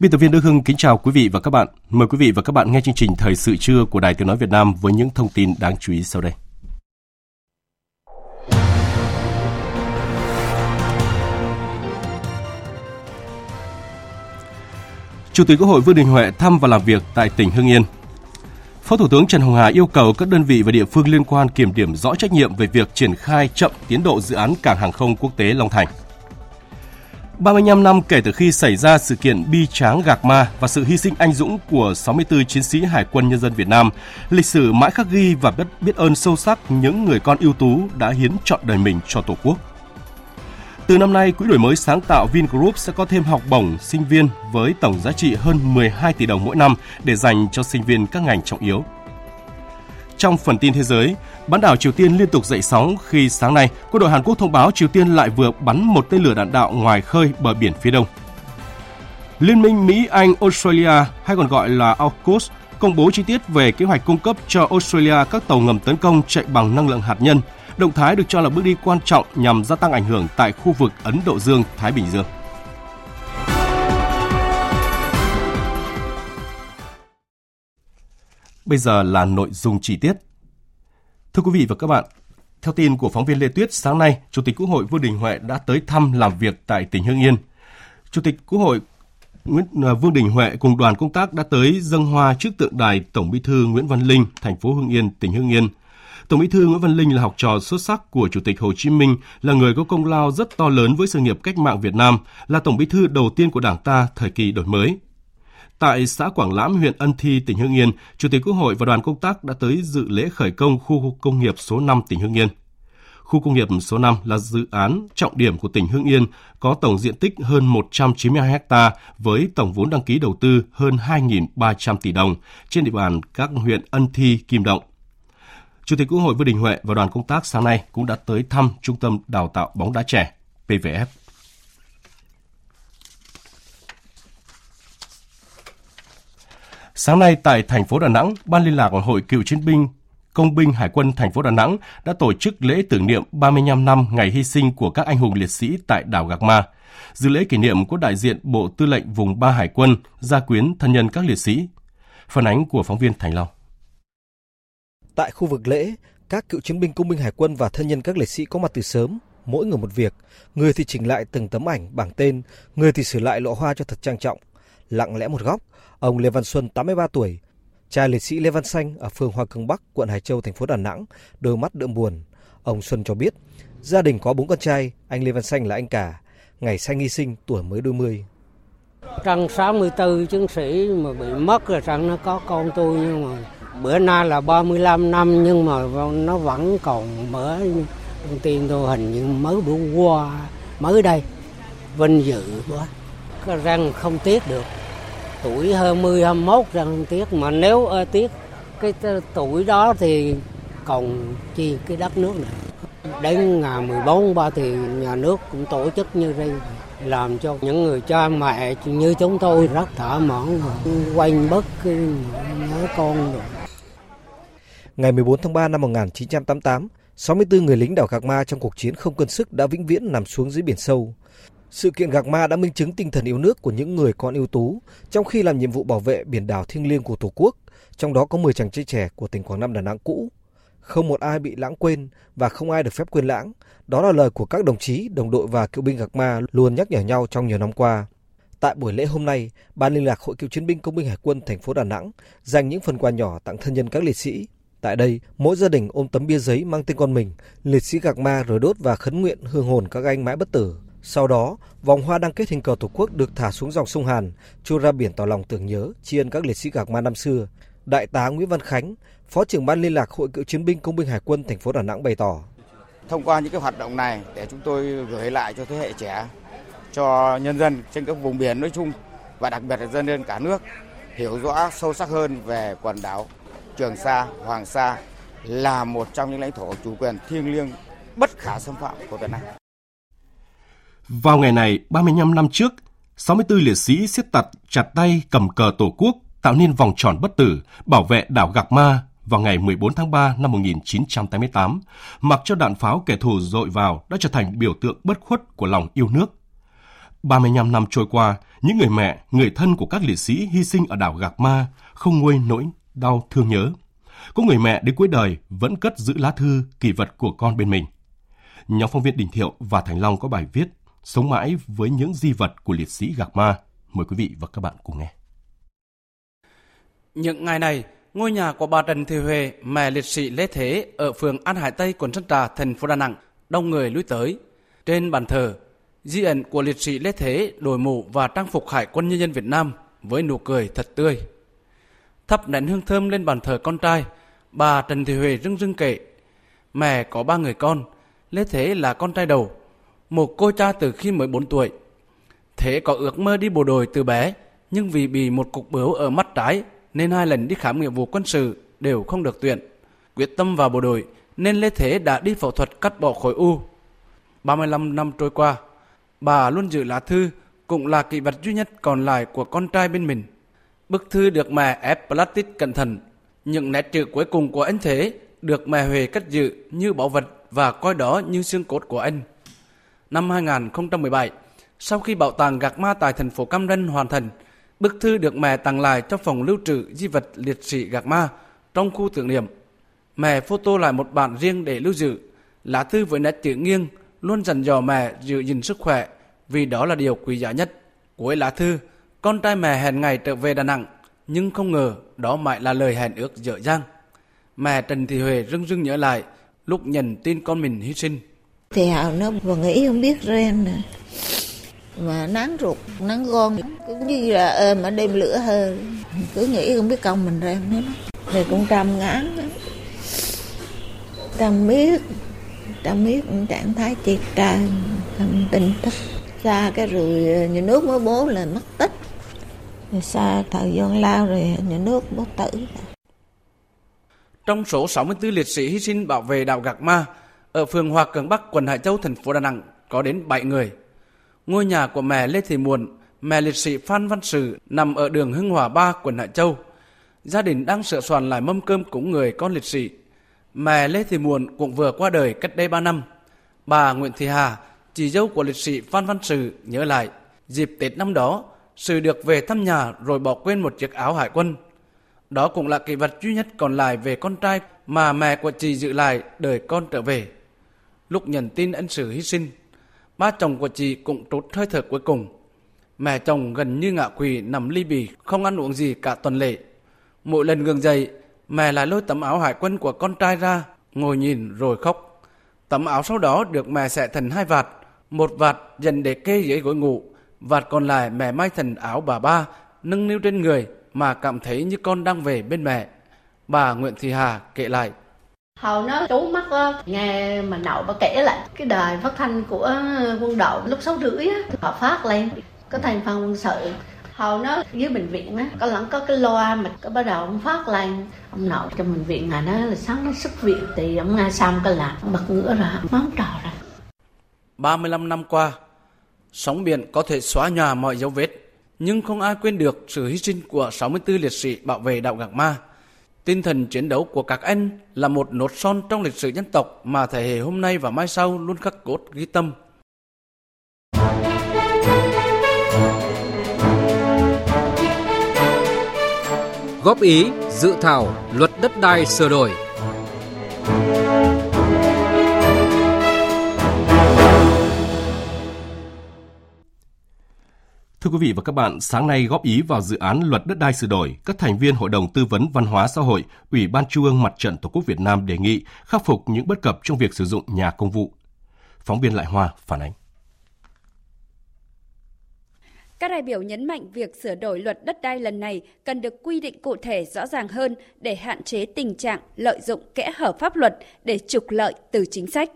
Biên tập viên Đức Hưng kính chào quý vị và các bạn. Mời quý vị và các bạn nghe chương trình Thời sự trưa của Đài Tiếng Nói Việt Nam với những thông tin đáng chú ý sau đây. Chủ tịch Quốc hội Vương Đình Huệ thăm và làm việc tại tỉnh Hưng Yên. Phó Thủ tướng Trần Hồng Hà yêu cầu các đơn vị và địa phương liên quan kiểm điểm rõ trách nhiệm về việc triển khai chậm tiến độ dự án cảng hàng không quốc tế Long Thành. 35 năm kể từ khi xảy ra sự kiện bi tráng Gạc Ma và sự hy sinh anh dũng của 64 chiến sĩ Hải quân Nhân dân Việt Nam, lịch sử mãi khắc ghi và biết, biết ơn sâu sắc những người con ưu tú đã hiến trọn đời mình cho Tổ quốc. Từ năm nay, Quỹ đổi mới sáng tạo Vingroup sẽ có thêm học bổng sinh viên với tổng giá trị hơn 12 tỷ đồng mỗi năm để dành cho sinh viên các ngành trọng yếu. Trong phần tin thế giới, bán đảo Triều Tiên liên tục dậy sóng khi sáng nay quân đội Hàn Quốc thông báo Triều Tiên lại vừa bắn một tên lửa đạn đạo ngoài khơi bờ biển phía đông. Liên minh Mỹ, Anh, Australia hay còn gọi là AUKUS công bố chi tiết về kế hoạch cung cấp cho Australia các tàu ngầm tấn công chạy bằng năng lượng hạt nhân. Động thái được cho là bước đi quan trọng nhằm gia tăng ảnh hưởng tại khu vực Ấn Độ Dương, Thái Bình Dương. Bây giờ là nội dung chi tiết. Thưa quý vị và các bạn, theo tin của phóng viên Lê Tuyết, sáng nay, Chủ tịch Quốc hội Vương Đình Huệ đã tới thăm làm việc tại tỉnh Hưng Yên. Chủ tịch Quốc hội Nguyễn à, Vương Đình Huệ cùng đoàn công tác đã tới dâng hoa trước tượng đài Tổng Bí thư Nguyễn Văn Linh, thành phố Hưng Yên, tỉnh Hưng Yên. Tổng Bí thư Nguyễn Văn Linh là học trò xuất sắc của Chủ tịch Hồ Chí Minh, là người có công lao rất to lớn với sự nghiệp cách mạng Việt Nam, là Tổng Bí thư đầu tiên của Đảng ta thời kỳ đổi mới. Tại xã Quảng Lãm, huyện Ân Thi, tỉnh Hưng Yên, Chủ tịch Quốc hội và đoàn công tác đã tới dự lễ khởi công khu công nghiệp số 5 tỉnh Hưng Yên. Khu công nghiệp số 5 là dự án trọng điểm của tỉnh Hưng Yên, có tổng diện tích hơn 192 ha với tổng vốn đăng ký đầu tư hơn 2.300 tỷ đồng trên địa bàn các huyện Ân Thi, Kim Động. Chủ tịch Quốc hội Vương Đình Huệ và đoàn công tác sáng nay cũng đã tới thăm Trung tâm Đào tạo bóng đá trẻ PVF. Sáng nay tại thành phố Đà Nẵng, Ban liên lạc Hội Cựu chiến binh Công binh Hải quân thành phố Đà Nẵng đã tổ chức lễ tưởng niệm 35 năm ngày hy sinh của các anh hùng liệt sĩ tại đảo Gạc Ma. Dự lễ kỷ niệm có đại diện Bộ Tư lệnh Vùng 3 Hải quân, gia quyến thân nhân các liệt sĩ. Phản ánh của phóng viên Thành Long. Tại khu vực lễ, các cựu chiến binh công binh hải quân và thân nhân các liệt sĩ có mặt từ sớm, mỗi người một việc. Người thì chỉnh lại từng tấm ảnh, bảng tên, người thì sửa lại lọ hoa cho thật trang trọng. Lặng lẽ một góc, ông Lê Văn Xuân, 83 tuổi, cha liệt sĩ Lê Văn Xanh ở phường Hoa Cường Bắc, quận Hải Châu, thành phố Đà Nẵng, đôi mắt đượm buồn. Ông Xuân cho biết, gia đình có bốn con trai, anh Lê Văn Xanh là anh cả. Ngày Xanh hy sinh, tuổi mới đôi mươi. Trăng 64 chiến sĩ mà bị mất rồi trăng nó có con tôi nhưng mà bữa nay là 35 năm nhưng mà nó vẫn còn mới thông tin tôi hình như mới bữa qua mới đây vinh dự quá răng không tiếc được tuổi 20 21 răng không tiếc mà nếu ờ, ơ tiếc cái tuổi đó thì còn chi cái đất nước này đến ngày 14 ba thì nhà nước cũng tổ chức như đây làm cho những người cha mẹ như chúng tôi rất thỏa mãn quanh bất cái nhớ con rồi. Ngày 14 tháng 3 năm 1988, 64 người lính đảo Gạc Ma trong cuộc chiến không cân sức đã vĩnh viễn nằm xuống dưới biển sâu. Sự kiện Gạc Ma đã minh chứng tinh thần yêu nước của những người con ưu tú trong khi làm nhiệm vụ bảo vệ biển đảo thiêng liêng của Tổ quốc, trong đó có 10 chàng trai trẻ của tỉnh Quảng Nam Đà Nẵng cũ. Không một ai bị lãng quên và không ai được phép quên lãng. Đó là lời của các đồng chí, đồng đội và cựu binh Gạc Ma luôn nhắc nhở nhau trong nhiều năm qua. Tại buổi lễ hôm nay, Ban liên lạc Hội cựu chiến binh công binh Hải quân thành phố Đà Nẵng dành những phần quà nhỏ tặng thân nhân các liệt sĩ. Tại đây, mỗi gia đình ôm tấm bia giấy mang tên con mình, liệt sĩ gạc ma rồi đốt và khấn nguyện hương hồn các anh mãi bất tử. Sau đó, vòng hoa đăng kết hình cờ Tổ quốc được thả xuống dòng sông Hàn, trôi ra biển tỏ lòng tưởng nhớ, tri ân các liệt sĩ gạc ma năm xưa. Đại tá Nguyễn Văn Khánh, Phó trưởng ban liên lạc Hội cựu chiến binh công binh Hải quân thành phố Đà Nẵng bày tỏ: Thông qua những cái hoạt động này để chúng tôi gửi lại cho thế hệ trẻ, cho nhân dân trên các vùng biển nói chung và đặc biệt là dân dân cả nước hiểu rõ sâu sắc hơn về quần đảo Trường Sa, Hoàng Sa là một trong những lãnh thổ chủ quyền thiêng liêng bất khả xâm phạm của Việt Nam. Vào ngày này, 35 năm trước, 64 liệt sĩ siết tặt chặt tay cầm cờ Tổ quốc tạo nên vòng tròn bất tử bảo vệ đảo Gạc Ma vào ngày 14 tháng 3 năm 1988, mặc cho đạn pháo kẻ thù dội vào đã trở thành biểu tượng bất khuất của lòng yêu nước. 35 năm trôi qua, những người mẹ, người thân của các liệt sĩ hy sinh ở đảo Gạc Ma không nguôi nỗi đau thương nhớ. Có người mẹ đến cuối đời vẫn cất giữ lá thư, kỷ vật của con bên mình. Nhóm phóng viên Đình Thiệu và Thành Long có bài viết Sống mãi với những di vật của liệt sĩ Gạc Ma. Mời quý vị và các bạn cùng nghe. Những ngày này, ngôi nhà của bà Trần Thị Huệ, mẹ liệt sĩ Lê Thế ở phường An Hải Tây, quận Sơn Trà, thành phố Đà Nẵng, đông người lui tới. Trên bàn thờ, di ảnh của liệt sĩ Lê Thế đổi mũ và trang phục Hải quân Nhân dân Việt Nam với nụ cười thật tươi. Thắp nén hương thơm lên bàn thờ con trai, bà Trần Thị Huệ rưng rưng kể. Mẹ có ba người con, Lê Thế là con trai đầu, một cô cha từ khi mới 4 tuổi. Thế có ước mơ đi bộ đội từ bé, nhưng vì bị một cục bướu ở mắt trái nên hai lần đi khám nghiệp vụ quân sự đều không được tuyển. Quyết tâm vào bộ đội nên Lê Thế đã đi phẫu thuật cắt bỏ khối u. 35 năm trôi qua, bà luôn giữ lá thư cũng là kỷ vật duy nhất còn lại của con trai bên mình. Bức thư được mẹ ép plastic cẩn thận. Những nét chữ cuối cùng của anh Thế được mẹ Huệ cất giữ như bảo vật và coi đó như xương cốt của anh. Năm 2017, sau khi bảo tàng Gạc Ma tại thành phố Cam Ranh hoàn thành, bức thư được mẹ tặng lại cho phòng lưu trữ di vật liệt sĩ Gạc Ma trong khu tưởng niệm. Mẹ photo lại một bản riêng để lưu giữ. Lá thư với nét chữ nghiêng luôn dặn dò mẹ giữ gìn sức khỏe vì đó là điều quý giá nhất. Cuối lá thư, con trai mẹ hẹn ngày trở về Đà Nẵng, nhưng không ngờ đó mãi là lời hẹn ước dở dang. Mẹ Trần Thị Huệ rưng rưng nhớ lại lúc nhận tin con mình hy sinh. Thì Hào nó vừa nghĩ không biết ren nè. Mà nắng ruột, nắng gon, cũng như là ôm mà đêm lửa hơn. Cứ nghĩ không biết công mình ren nữa. Thì cũng trăm ngán. Trăm biết, trăm biết trạng thái triệt trai, không tin tức. Xa cái rồi ờ, nhà nước mới bố là mất tích. Rồi xa thời gian lao rồi nhà nước bố tử. Trong số 64 liệt sĩ hy sinh bảo vệ đảo Gạc Ma, ở phường Hòa Cường Bắc, quận Hải Châu, thành phố Đà Nẵng có đến 7 người. Ngôi nhà của mẹ Lê Thị Muộn, mẹ liệt sĩ Phan Văn Sử nằm ở đường Hưng Hòa 3, quận Hải Châu. Gia đình đang sửa soạn lại mâm cơm cúng người con liệt sĩ. Mẹ Lê Thị Muộn cũng vừa qua đời cách đây 3 năm. Bà Nguyễn Thị Hà, chị dâu của liệt sĩ Phan Văn Sử nhớ lại, dịp Tết năm đó, Sử được về thăm nhà rồi bỏ quên một chiếc áo hải quân. Đó cũng là kỷ vật duy nhất còn lại về con trai mà mẹ của chị giữ lại đợi con trở về. Lúc nhận tin ân sự hy sinh, ba chồng của chị cũng trút hơi thở cuối cùng. Mẹ chồng gần như ngã quỳ nằm ly bì, không ăn uống gì cả tuần lễ. Mỗi lần ngừng dậy, mẹ lại lôi tấm áo hải quân của con trai ra, ngồi nhìn rồi khóc. Tấm áo sau đó được mẹ xẻ thành hai vạt, một vạt dành để kê dưới gối ngủ, vạt còn lại mẹ may thành áo bà ba, nâng niu trên người mà cảm thấy như con đang về bên mẹ. Bà Nguyễn Thị Hà kể lại. Hầu nó trú mắt nghe mà nậu bà kể lại cái đài phát thanh của quân đội lúc sáu rưỡi á, họ phát lên có thành phần quân sự. Hầu nó dưới bệnh viện á có lẫn có cái loa mà có bắt đầu ông phát lên. Ông nội trong bệnh viện ngày đó là sáng nó xuất viện thì ông nghe xong cái là bật ngửa ra máu trò ra. 35 năm qua, sóng biển có thể xóa nhòa mọi dấu vết, nhưng không ai quên được sự hy sinh của 64 liệt sĩ bảo vệ đạo Gạc Ma. Tinh thần chiến đấu của các anh là một nốt son trong lịch sử dân tộc mà thế hệ hôm nay và mai sau luôn khắc cốt ghi tâm. Góp ý dự thảo luật đất đai sửa đổi. Thưa quý vị và các bạn, sáng nay góp ý vào dự án luật đất đai sửa đổi, các thành viên Hội đồng Tư vấn Văn hóa Xã hội, Ủy ban Trung ương Mặt trận Tổ quốc Việt Nam đề nghị khắc phục những bất cập trong việc sử dụng nhà công vụ. Phóng viên Lại Hoa phản ánh. Các đại biểu nhấn mạnh việc sửa đổi luật đất đai lần này cần được quy định cụ thể rõ ràng hơn để hạn chế tình trạng lợi dụng kẽ hở pháp luật để trục lợi từ chính sách.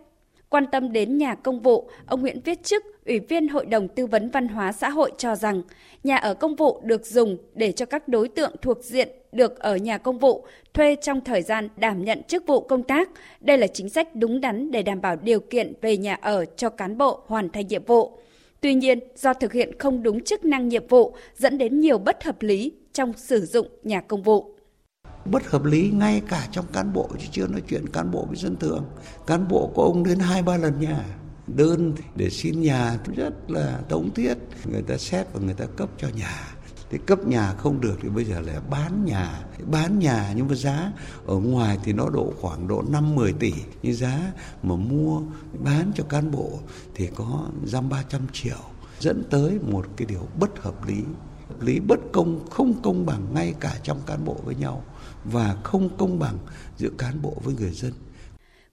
Quan tâm đến nhà công vụ, ông Nguyễn Viết Chức, Ủy viên Hội đồng Tư vấn Văn hóa Xã hội cho rằng nhà ở công vụ được dùng để cho các đối tượng thuộc diện được ở nhà công vụ thuê trong thời gian đảm nhận chức vụ công tác. Đây là chính sách đúng đắn để đảm bảo điều kiện về nhà ở cho cán bộ hoàn thành nhiệm vụ. Tuy nhiên, do thực hiện không đúng chức năng nhiệm vụ dẫn đến nhiều bất hợp lý trong sử dụng nhà công vụ bất hợp lý ngay cả trong cán bộ, chứ chưa nói chuyện cán bộ với dân thường. Cán bộ của ông đến hai, ba lần nhà. Đơn để xin nhà rất là tống thiết. Người ta xét và người ta cấp cho nhà. Thì cấp nhà không được thì bây giờ là bán nhà. Bán nhà nhưng mà giá ở ngoài thì nó độ khoảng độ 5 10 tỷ. Như giá mà mua, bán cho cán bộ thì có dăm 300 triệu. Dẫn tới một cái điều bất hợp lý. Lý bất công không công bằng ngay cả trong cán bộ với nhau và không công bằng giữa cán bộ với người dân.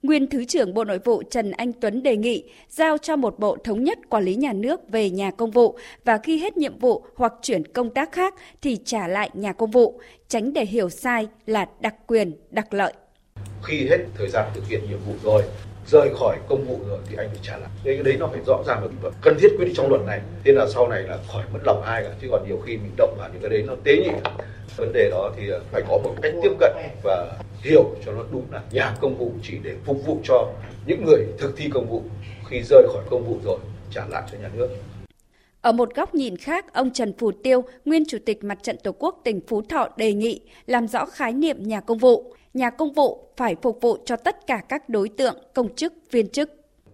Nguyên Thứ trưởng Bộ Nội vụ Trần Anh Tuấn đề nghị giao cho một bộ thống nhất quản lý nhà nước về nhà công vụ và khi hết nhiệm vụ hoặc chuyển công tác khác thì trả lại nhà công vụ, tránh để hiểu sai là đặc quyền, đặc lợi. Khi hết thời gian thực hiện nhiệm vụ rồi, rời khỏi công vụ rồi thì anh phải trả lại. Đấy, cái đấy nó phải rõ ràng và cần thiết quy định trong luật này. Thế là sau này là khỏi mất lòng ai cả. Chứ còn nhiều khi mình động vào những cái đấy nó tế nhị vấn đề đó thì à, phải có một cách tiếp cận và hiểu cho nó đúng là nhà công vụ chỉ để phục vụ cho những người thực thi công vụ khi rời khỏi công vụ rồi trả lại cho nhà nước. Ở một góc nhìn khác, ông Trần Phù Tiêu, nguyên Chủ tịch Mặt trận Tổ quốc tỉnh Phú Thọ đề nghị làm rõ khái niệm nhà công vụ. Nhà công vụ phải phục vụ cho tất cả các đối tượng, công chức, viên chức.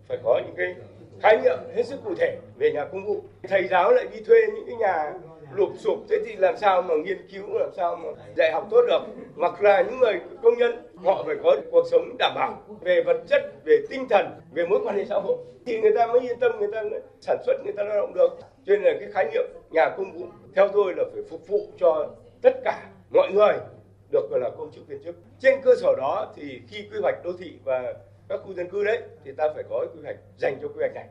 Phải có những cái khái niệm hết sức cụ thể về nhà công vụ. Thầy giáo lại đi thuê những cái nhà lụp sụp thế thì làm sao mà nghiên cứu làm sao mà dạy học tốt được mặc là những người công nhân họ phải có cuộc sống đảm bảo về vật chất về tinh thần về mối quan hệ xã hội thì người ta mới yên tâm người ta sản xuất người ta lao động được cho nên là cái khái niệm nhà công vụ theo tôi là phải phục vụ cho tất cả mọi người được gọi là công chức viên chức trên cơ sở đó thì khi quy hoạch đô thị và các khu dân cư đấy thì ta phải có quy hoạch dành cho quy hoạch này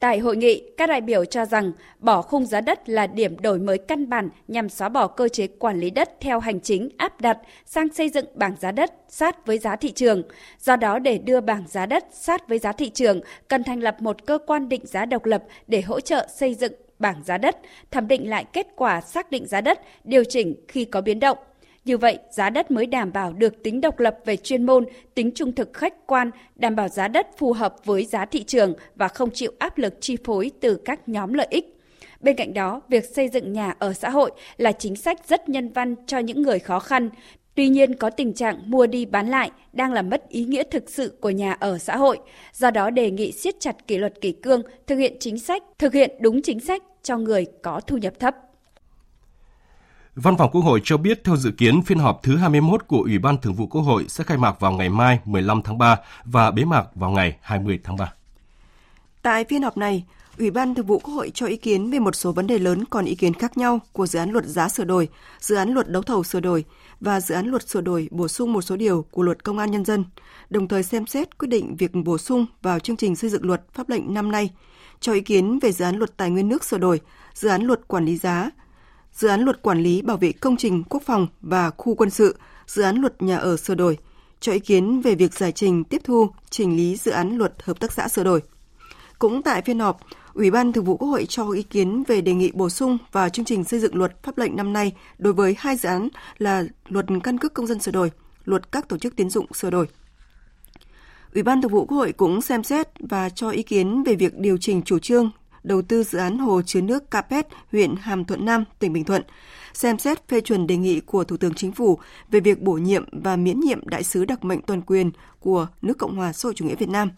Tại hội nghị, các đại biểu cho rằng bỏ khung giá đất là điểm đổi mới căn bản nhằm xóa bỏ cơ chế quản lý đất theo hành chính áp đặt sang xây dựng bảng giá đất sát với giá thị trường. Do đó để đưa bảng giá đất sát với giá thị trường, cần thành lập một cơ quan định giá độc lập để hỗ trợ xây dựng bảng giá đất, thẩm định lại kết quả xác định giá đất, điều chỉnh khi có biến động. Như vậy, giá đất mới đảm bảo được tính độc lập về chuyên môn, tính trung thực khách quan, đảm bảo giá đất phù hợp với giá thị trường và không chịu áp lực chi phối từ các nhóm lợi ích. Bên cạnh đó, việc xây dựng nhà ở xã hội là chính sách rất nhân văn cho những người khó khăn. Tuy nhiên có tình trạng mua đi bán lại đang làm mất ý nghĩa thực sự của nhà ở xã hội. Do đó đề nghị siết chặt kỷ luật kỷ cương, thực hiện chính sách, thực hiện đúng chính sách cho người có thu nhập thấp. Văn phòng Quốc hội cho biết theo dự kiến phiên họp thứ 21 của Ủy ban Thường vụ Quốc hội sẽ khai mạc vào ngày mai 15 tháng 3 và bế mạc vào ngày 20 tháng 3. Tại phiên họp này, Ủy ban Thường vụ Quốc hội cho ý kiến về một số vấn đề lớn còn ý kiến khác nhau của dự án luật giá sửa đổi, dự án luật đấu thầu sửa đổi và dự án luật sửa đổi bổ sung một số điều của luật công an nhân dân, đồng thời xem xét quyết định việc bổ sung vào chương trình xây dựng luật pháp lệnh năm nay, cho ý kiến về dự án luật tài nguyên nước sửa đổi, dự án luật quản lý giá, dự án luật quản lý bảo vệ công trình quốc phòng và khu quân sự, dự án luật nhà ở sửa đổi, cho ý kiến về việc giải trình tiếp thu, chỉnh lý dự án luật hợp tác xã sửa đổi. Cũng tại phiên họp, Ủy ban Thường vụ Quốc hội cho ý kiến về đề nghị bổ sung vào chương trình xây dựng luật pháp lệnh năm nay đối với hai dự án là luật căn cước công dân sửa đổi, luật các tổ chức tiến dụng sửa đổi. Ủy ban Thường vụ Quốc hội cũng xem xét và cho ý kiến về việc điều chỉnh chủ trương đầu tư dự án hồ chứa nước Capet, huyện Hàm Thuận Nam, tỉnh Bình Thuận, xem xét phê chuẩn đề nghị của Thủ tướng Chính phủ về việc bổ nhiệm và miễn nhiệm đại sứ đặc mệnh toàn quyền của nước Cộng hòa xã hội chủ nghĩa Việt Nam.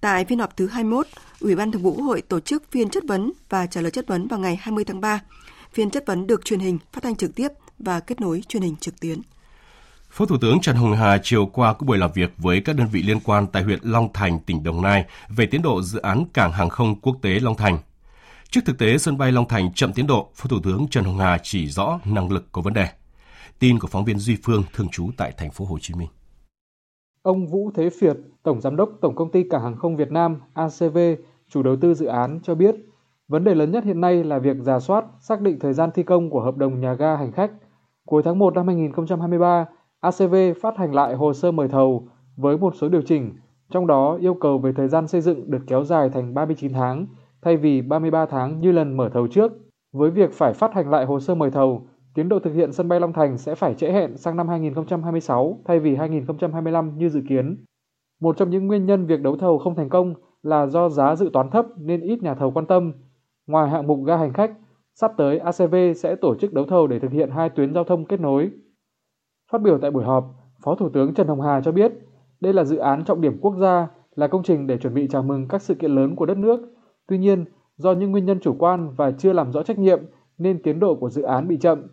Tại phiên họp thứ 21, Ủy ban Thường vụ Quốc hội tổ chức phiên chất vấn và trả lời chất vấn vào ngày 20 tháng 3. Phiên chất vấn được truyền hình, phát thanh trực tiếp và kết nối truyền hình trực tuyến. Phó Thủ tướng Trần Hồng Hà chiều qua có buổi làm việc với các đơn vị liên quan tại huyện Long Thành, tỉnh Đồng Nai về tiến độ dự án cảng hàng không quốc tế Long Thành. Trước thực tế sân bay Long Thành chậm tiến độ, Phó Thủ tướng Trần Hồng Hà chỉ rõ năng lực có vấn đề. Tin của phóng viên Duy Phương thường trú tại thành phố Hồ Chí Minh. Ông Vũ Thế Việt, Tổng Giám đốc Tổng Công ty Cảng Hàng không Việt Nam ACV, chủ đầu tư dự án cho biết, vấn đề lớn nhất hiện nay là việc giả soát, xác định thời gian thi công của hợp đồng nhà ga hành khách. Cuối tháng 1 năm 2023, ACV phát hành lại hồ sơ mời thầu với một số điều chỉnh, trong đó yêu cầu về thời gian xây dựng được kéo dài thành 39 tháng thay vì 33 tháng như lần mở thầu trước. Với việc phải phát hành lại hồ sơ mời thầu, tiến độ thực hiện sân bay Long Thành sẽ phải trễ hẹn sang năm 2026 thay vì 2025 như dự kiến. Một trong những nguyên nhân việc đấu thầu không thành công là do giá dự toán thấp nên ít nhà thầu quan tâm. Ngoài hạng mục ga hành khách, sắp tới ACV sẽ tổ chức đấu thầu để thực hiện hai tuyến giao thông kết nối. Phát biểu tại buổi họp, Phó Thủ tướng Trần Hồng Hà cho biết, đây là dự án trọng điểm quốc gia, là công trình để chuẩn bị chào mừng các sự kiện lớn của đất nước. Tuy nhiên, do những nguyên nhân chủ quan và chưa làm rõ trách nhiệm nên tiến độ của dự án bị chậm.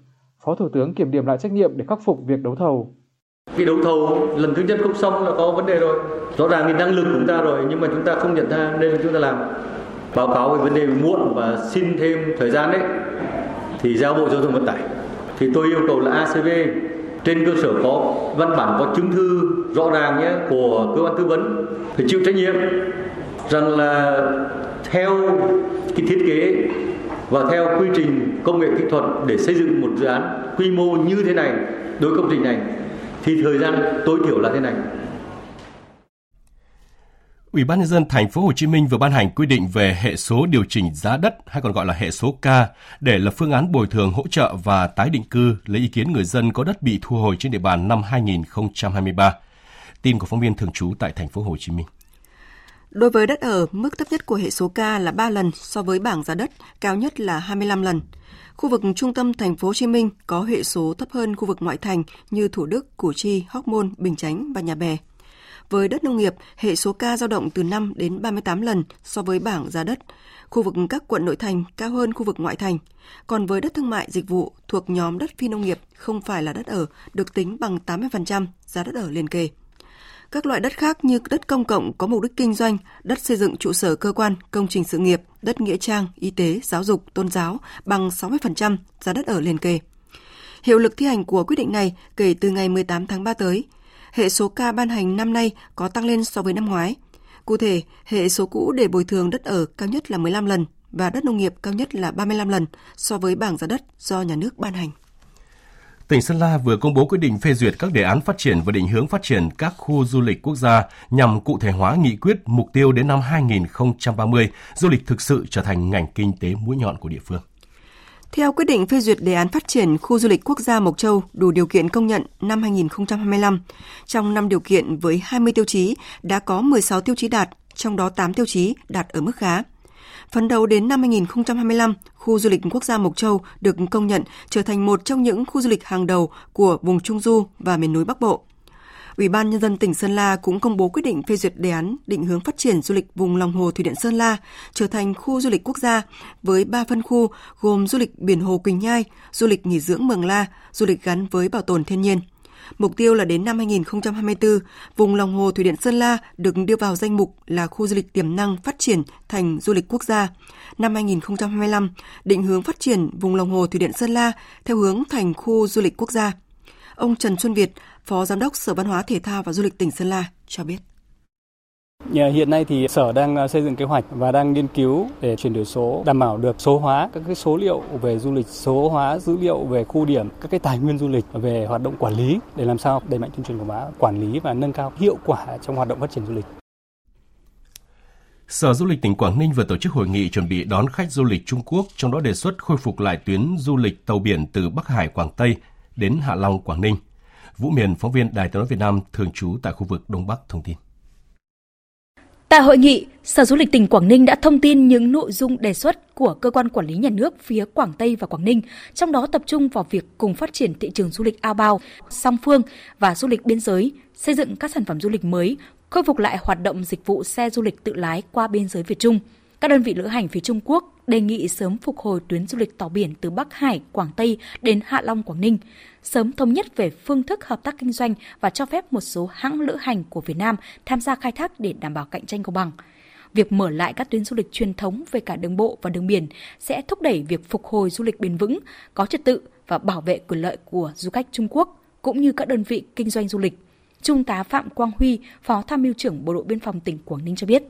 Phó Thủ tướng kiểm điểm lại trách nhiệm để khắc phục việc đấu thầu. Cái đấu thầu lần thứ nhất không xong là có vấn đề rồi. Rõ ràng thì năng lực của chúng ta rồi nhưng mà chúng ta không nhận ra nên là chúng ta làm. Báo cáo về vấn đề muộn và xin thêm thời gian đấy thì giao Bộ Giao thông Vận tải. Thì tôi yêu cầu là ACV trên cơ sở có văn bản có chứng thư rõ ràng nhé, của cơ quan tư vấn, phải chịu trách nhiệm rằng là theo cái thiết kế và theo quy trình công nghệ kỹ thuật để xây dựng một dự án quy mô như thế này, đối công trình này, thì thời gian tối thiểu là thế này. Ủy ban nhân dân thành phố Hồ Chí Minh vừa ban hành quy định về hệ số điều chỉnh giá đất hay còn gọi là hệ số K để lập phương án bồi thường hỗ trợ và tái định cư lấy ý kiến người dân có đất bị thu hồi trên địa bàn năm 2023. Tin của phóng viên thường trú tại thành phố Hồ Chí Minh. Đối với đất ở, mức thấp nhất của hệ số K là 3 lần so với bảng giá đất, cao nhất là 25 lần. Khu vực trung tâm thành phố Hồ Chí Minh có hệ số thấp hơn khu vực ngoại thành như Thủ Đức, Củ Chi, Hóc Môn, Bình Chánh và Nhà Bè. Với đất nông nghiệp, hệ số K dao động từ 5 đến 38 lần so với bảng giá đất. Khu vực các quận nội thành cao hơn khu vực ngoại thành. Còn với đất thương mại dịch vụ thuộc nhóm đất phi nông nghiệp không phải là đất ở được tính bằng 80% giá đất ở liền kề. Các loại đất khác như đất công cộng có mục đích kinh doanh, đất xây dựng trụ sở cơ quan, công trình sự nghiệp, đất nghĩa trang, y tế, giáo dục, tôn giáo bằng 60% giá đất ở liền kề. Hiệu lực thi hành của quyết định này kể từ ngày 18 tháng 3 tới. Hệ số ca ban hành năm nay có tăng lên so với năm ngoái. Cụ thể, hệ số cũ để bồi thường đất ở cao nhất là 15 lần và đất nông nghiệp cao nhất là 35 lần so với bảng giá đất do nhà nước ban hành tỉnh Sơn La vừa công bố quyết định phê duyệt các đề án phát triển và định hướng phát triển các khu du lịch quốc gia nhằm cụ thể hóa nghị quyết mục tiêu đến năm 2030, du lịch thực sự trở thành ngành kinh tế mũi nhọn của địa phương. Theo quyết định phê duyệt đề án phát triển khu du lịch quốc gia Mộc Châu đủ điều kiện công nhận năm 2025, trong 5 điều kiện với 20 tiêu chí đã có 16 tiêu chí đạt, trong đó 8 tiêu chí đạt ở mức khá. Phấn đấu đến năm 2025, khu du lịch quốc gia Mộc Châu được công nhận trở thành một trong những khu du lịch hàng đầu của vùng Trung Du và miền núi Bắc Bộ. Ủy ban Nhân dân tỉnh Sơn La cũng công bố quyết định phê duyệt đề án định hướng phát triển du lịch vùng lòng hồ Thủy Điện Sơn La trở thành khu du lịch quốc gia với 3 phân khu gồm du lịch biển hồ Quỳnh Nhai, du lịch nghỉ dưỡng Mường La, du lịch gắn với bảo tồn thiên nhiên. Mục tiêu là đến năm 2024, vùng lòng hồ Thủy Điện Sơn La được đưa vào danh mục là khu du lịch tiềm năng phát triển thành du lịch quốc gia. Năm 2025, định hướng phát triển vùng lòng hồ Thủy Điện Sơn La theo hướng thành khu du lịch quốc gia. Ông Trần Xuân Việt, Phó Giám đốc Sở Văn hóa Thể thao và Du lịch tỉnh Sơn La cho biết. Hiện nay thì Sở đang à, xây dựng kế hoạch và đang nghiên cứu để chuyển đổi số đảm bảo được số hóa các cái số liệu về du lịch, số hóa dữ liệu về khu điểm, các cái tài nguyên du lịch về hoạt động quản lý để làm sao đẩy mạnh tuyên truyền quảng bá, quản lý và nâng cao hiệu quả trong hoạt động phát triển du lịch. Sở Du lịch tỉnh Quảng Ninh vừa tổ chức hội nghị chuẩn bị đón khách du lịch Trung Quốc, trong đó đề xuất khôi phục lại tuyến du lịch tàu biển từ Bắc Hải, Quảng Tây đến Hạ Long, Quảng Ninh. Vũ Miền, phóng viên Đài tiếng nói Việt Nam thường trú tại khu vực Đông Bắc thông tin. Tại hội nghị, Sở Du lịch tỉnh Quảng Ninh đã thông tin những nội dung đề xuất của cơ quan quản lý nhà nước phía Quảng Tây và Quảng Ninh, trong đó tập trung vào việc cùng phát triển thị trường du lịch ao bao, song phương và du lịch biên giới, xây dựng các sản phẩm du lịch mới, khôi phục lại hoạt động dịch vụ xe du lịch tự lái qua biên giới Việt Trung. Các đơn vị lữ hành phía Trung Quốc đề nghị sớm phục hồi tuyến du lịch tàu biển từ Bắc Hải, Quảng Tây đến Hạ Long, Quảng Ninh, sớm thống nhất về phương thức hợp tác kinh doanh và cho phép một số hãng lữ hành của Việt Nam tham gia khai thác để đảm bảo cạnh tranh công bằng. Việc mở lại các tuyến du lịch truyền thống về cả đường bộ và đường biển sẽ thúc đẩy việc phục hồi du lịch bền vững, có trật tự và bảo vệ quyền lợi của du khách Trung Quốc cũng như các đơn vị kinh doanh du lịch. Trung tá Phạm Quang Huy, Phó Tham mưu trưởng Bộ đội Biên phòng tỉnh Quảng Ninh cho biết.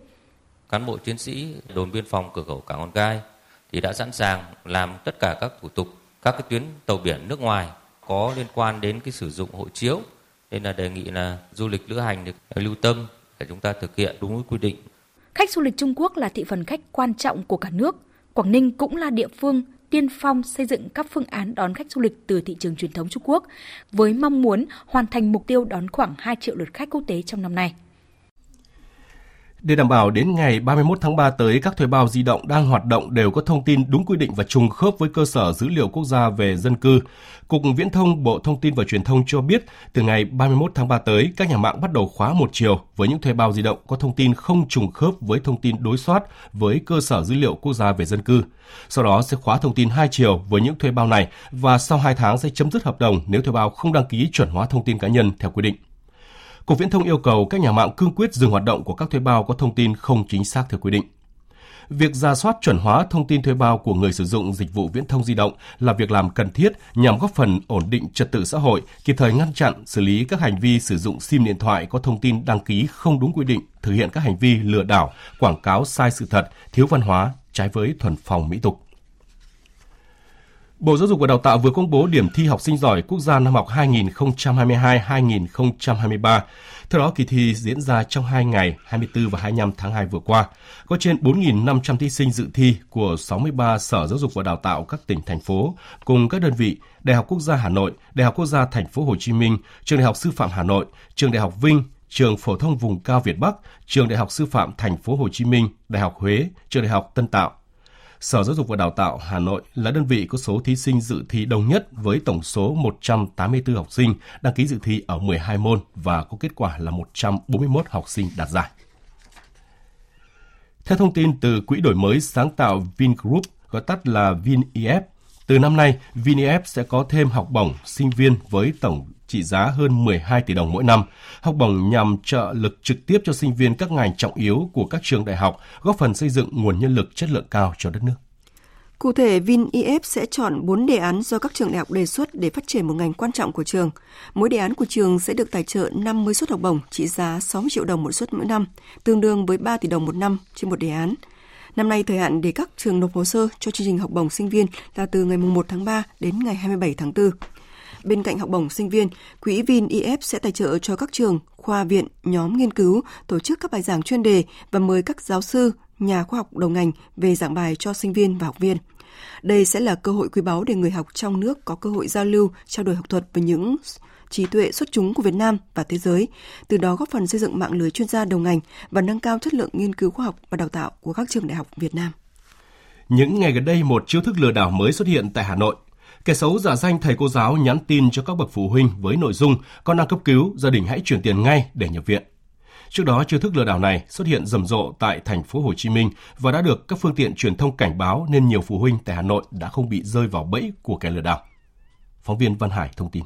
Cán bộ chiến sĩ, đồn biên phòng cửa khẩu Cảng Hòn Gai thì đã sẵn sàng làm tất cả các thủ tục, các cái tuyến tàu biển nước ngoài có liên quan đến cái sử dụng hộ chiếu nên là đề nghị là du lịch lữ hành được lưu tâm để chúng ta thực hiện đúng quy định. Khách du lịch Trung Quốc là thị phần khách quan trọng của cả nước. Quảng Ninh cũng là địa phương tiên phong xây dựng các phương án đón khách du lịch từ thị trường truyền thống Trung Quốc, với mong muốn hoàn thành mục tiêu đón khoảng 2 triệu lượt khách quốc tế trong năm nay. Để đảm bảo đến ngày 31 tháng 3 tới, các thuê bao di động đang hoạt động đều có thông tin đúng quy định và trùng khớp với cơ sở dữ liệu quốc gia về dân cư. Cục Viễn thông Bộ Thông tin và Truyền thông cho biết, từ ngày 31 tháng 3 tới, các nhà mạng bắt đầu khóa một chiều với những thuê bao di động có thông tin không trùng khớp với thông tin đối soát với cơ sở dữ liệu quốc gia về dân cư. Sau đó sẽ khóa thông tin hai chiều với những thuê bao này và sau 2 tháng sẽ chấm dứt hợp đồng nếu thuê bao không đăng ký chuẩn hóa thông tin cá nhân theo quy định. Cục Viễn thông yêu cầu các nhà mạng cương quyết dừng hoạt động của các thuê bao có thông tin không chính xác theo quy định. Việc ra soát chuẩn hóa thông tin thuê bao của người sử dụng dịch vụ viễn thông di động là việc làm cần thiết nhằm góp phần ổn định trật tự xã hội, kịp thời ngăn chặn, xử lý các hành vi sử dụng SIM điện thoại có thông tin đăng ký không đúng quy định, thực hiện các hành vi lừa đảo, quảng cáo sai sự thật, thiếu văn hóa, trái với thuần phong mỹ tục. Bộ Giáo dục và Đào tạo vừa công bố điểm thi học sinh giỏi quốc gia năm học 2022-2023. Theo đó, kỳ thi diễn ra trong 2 ngày 24 và 25 tháng 2 vừa qua. Có trên 4.500 thí sinh dự thi của 63 sở giáo dục và đào tạo các tỉnh, thành phố cùng các đơn vị Đại học Quốc gia Hà Nội, Đại học Quốc gia Thành phố Hồ Chí Minh, Trường Đại học Sư phạm Hà Nội, Trường Đại học Vinh, Trường Phổ thông Vùng cao Việt Bắc, Trường Đại học Sư phạm Thành phố Hồ Chí Minh, Đại học Huế, Trường Đại học Tân Tạo, Sở Giáo dục và Đào tạo Hà Nội là đơn vị có số thí sinh dự thi đông nhất với tổng số 184 học sinh đăng ký dự thi ở 12 môn và có kết quả là 141 học sinh đạt giải. Theo thông tin từ Quỹ đổi mới sáng tạo Vingroup, gọi tắt là VinEF, từ năm nay, VinEF sẽ có thêm học bổng sinh viên với tổng trị giá hơn 12 tỷ đồng mỗi năm. Học bổng nhằm trợ lực trực tiếp cho sinh viên các ngành trọng yếu của các trường đại học, góp phần xây dựng nguồn nhân lực chất lượng cao cho đất nước. Cụ thể, VinEF sẽ chọn 4 đề án do các trường đại học đề xuất để phát triển một ngành quan trọng của trường. Mỗi đề án của trường sẽ được tài trợ 50 suất học bổng trị giá 60 triệu đồng một suất mỗi năm, tương đương với 3 tỷ đồng một năm trên một đề án. Năm nay, thời hạn để các trường nộp hồ sơ cho chương trình học bổng sinh viên là từ ngày 1 tháng 3 đến ngày 27 tháng 4. Bên cạnh học bổng sinh viên, Quỹ VinEF sẽ tài trợ cho các trường, khoa viện, nhóm nghiên cứu tổ chức các bài giảng chuyên đề và mời các giáo sư, nhà khoa học đầu ngành về giảng bài cho sinh viên và học viên. Đây sẽ là cơ hội quý báu để người học trong nước có cơ hội giao lưu, trao đổi học thuật với những trí tuệ xuất chúng của Việt Nam và thế giới, từ đó góp phần xây dựng mạng lưới chuyên gia đầu ngành và nâng cao chất lượng nghiên cứu khoa học và đào tạo của các trường đại học Việt Nam. Những ngày gần đây, một chiêu thức lừa đảo mới xuất hiện tại Hà Nội. Kẻ xấu giả danh thầy cô giáo nhắn tin cho các bậc phụ huynh với nội dung con đang cấp cứu, gia đình hãy chuyển tiền ngay để nhập viện. Trước đó, chiêu thức lừa đảo này xuất hiện rầm rộ tại thành phố Hồ Chí Minh và đã được các phương tiện truyền thông cảnh báo nên nhiều phụ huynh tại Hà Nội đã không bị rơi vào bẫy của kẻ lừa đảo. Phóng viên Văn Hải thông tin.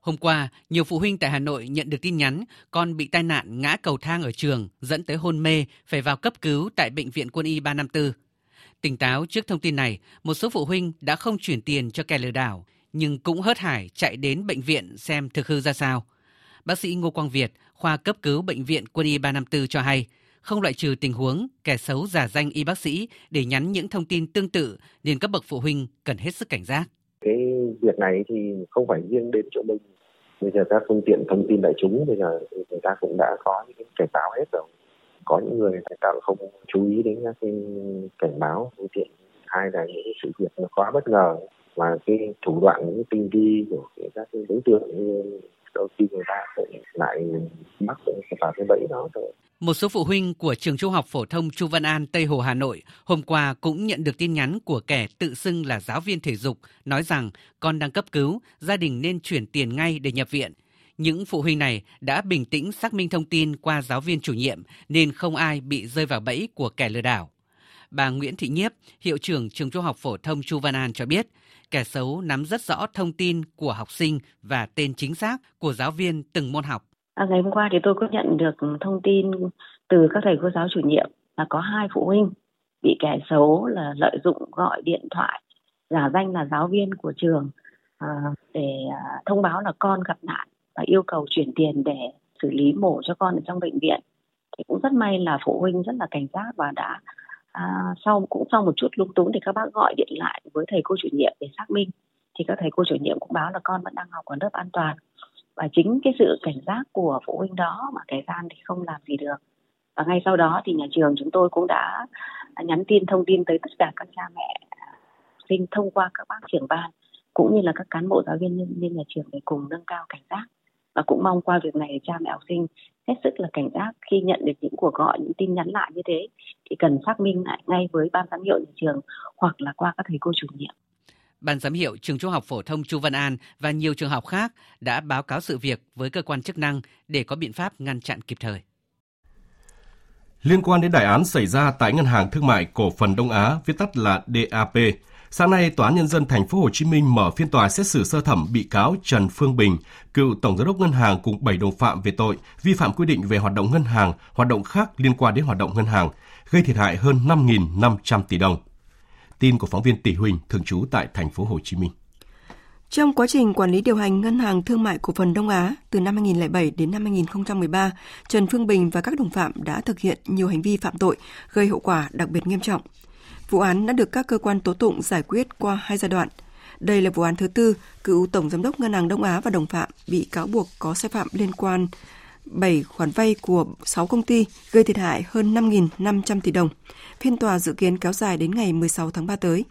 Hôm qua, nhiều phụ huynh tại Hà Nội nhận được tin nhắn con bị tai nạn ngã cầu thang ở trường dẫn tới hôn mê phải vào cấp cứu tại bệnh viện Quân y 354. Tỉnh táo trước thông tin này, một số phụ huynh đã không chuyển tiền cho kẻ lừa đảo, nhưng cũng hớt hải chạy đến bệnh viện xem thực hư ra sao. Bác sĩ Ngô Quang Việt, khoa cấp cứu bệnh viện Quân y 354 cho hay, không loại trừ tình huống kẻ xấu giả danh y bác sĩ để nhắn những thông tin tương tự nên các bậc phụ huynh cần hết sức cảnh giác. Cái việc này thì không phải riêng đến chỗ mình. Bây giờ các phương tiện thông tin đại chúng bây giờ người ta cũng đã có những cảnh báo hết rồi có những người người ta không chú ý đến các cái cảnh báo phương tiện hay là những sự việc nó quá bất ngờ và cái thủ đoạn những tinh vi của các cái đối tượng như đôi khi người ta cũng lại mắc vào cái bẫy đó rồi. Một số phụ huynh của trường trung học phổ thông Chu Văn An, Tây Hồ, Hà Nội hôm qua cũng nhận được tin nhắn của kẻ tự xưng là giáo viên thể dục nói rằng con đang cấp cứu, gia đình nên chuyển tiền ngay để nhập viện. Những phụ huynh này đã bình tĩnh xác minh thông tin qua giáo viên chủ nhiệm nên không ai bị rơi vào bẫy của kẻ lừa đảo. Bà Nguyễn Thị Nhiếp, hiệu trưởng trường trung học phổ thông Chu Văn An cho biết, kẻ xấu nắm rất rõ thông tin của học sinh và tên chính xác của giáo viên từng môn học. À, ngày hôm qua thì tôi có nhận được thông tin từ các thầy cô giáo chủ nhiệm là có hai phụ huynh bị kẻ xấu là lợi dụng gọi điện thoại giả danh là giáo viên của trường à, để à, thông báo là con gặp nạn yêu cầu chuyển tiền để xử lý mổ cho con ở trong bệnh viện. Thì cũng rất may là phụ huynh rất là cảnh giác và đã à, sau cũng sau một chút lung túng thì các bác gọi điện lại với thầy cô chủ nhiệm để xác minh. Thì các thầy cô chủ nhiệm cũng báo là con vẫn đang học ở lớp an toàn. Và chính cái sự cảnh giác của phụ huynh đó mà kẻ gian thì không làm gì được. Và ngay sau đó thì nhà trường chúng tôi cũng đã nhắn tin thông tin tới tất cả các cha mẹ sinh thông qua các bác trưởng ban cũng như là các cán bộ giáo viên nhân viên nhà trường để cùng nâng cao cảnh giác và cũng mong qua việc này cha mẹ học sinh hết sức là cảnh giác khi nhận được những cuộc gọi những tin nhắn lại như thế thì cần xác minh lại ngay với ban giám hiệu nhà trường hoặc là qua các thầy cô chủ nhiệm Ban giám hiệu trường Trung học phổ thông Chu Văn An và nhiều trường học khác đã báo cáo sự việc với cơ quan chức năng để có biện pháp ngăn chặn kịp thời. Liên quan đến đại án xảy ra tại Ngân hàng Thương mại Cổ phần Đông Á, viết tắt là DAP, sáng nay Tòa án nhân dân thành phố Hồ Chí Minh mở phiên tòa xét xử sơ thẩm bị cáo Trần Phương Bình, cựu tổng giám đốc ngân hàng cùng 7 đồng phạm về tội vi phạm quy định về hoạt động ngân hàng, hoạt động khác liên quan đến hoạt động ngân hàng, gây thiệt hại hơn 5.500 tỷ đồng. Tin của phóng viên Tỷ Huỳnh thường trú tại thành phố Hồ Chí Minh. Trong quá trình quản lý điều hành Ngân hàng Thương mại Cổ phần Đông Á từ năm 2007 đến năm 2013, Trần Phương Bình và các đồng phạm đã thực hiện nhiều hành vi phạm tội gây hậu quả đặc biệt nghiêm trọng. Vụ án đã được các cơ quan tố tụng giải quyết qua hai giai đoạn. Đây là vụ án thứ tư, cựu Tổng Giám đốc Ngân hàng Đông Á và đồng phạm bị cáo buộc có sai phạm liên quan 7 khoản vay của 6 công ty gây thiệt hại hơn 5.500 tỷ đồng. Phiên tòa dự kiến kéo dài đến ngày 16 tháng 3 tới.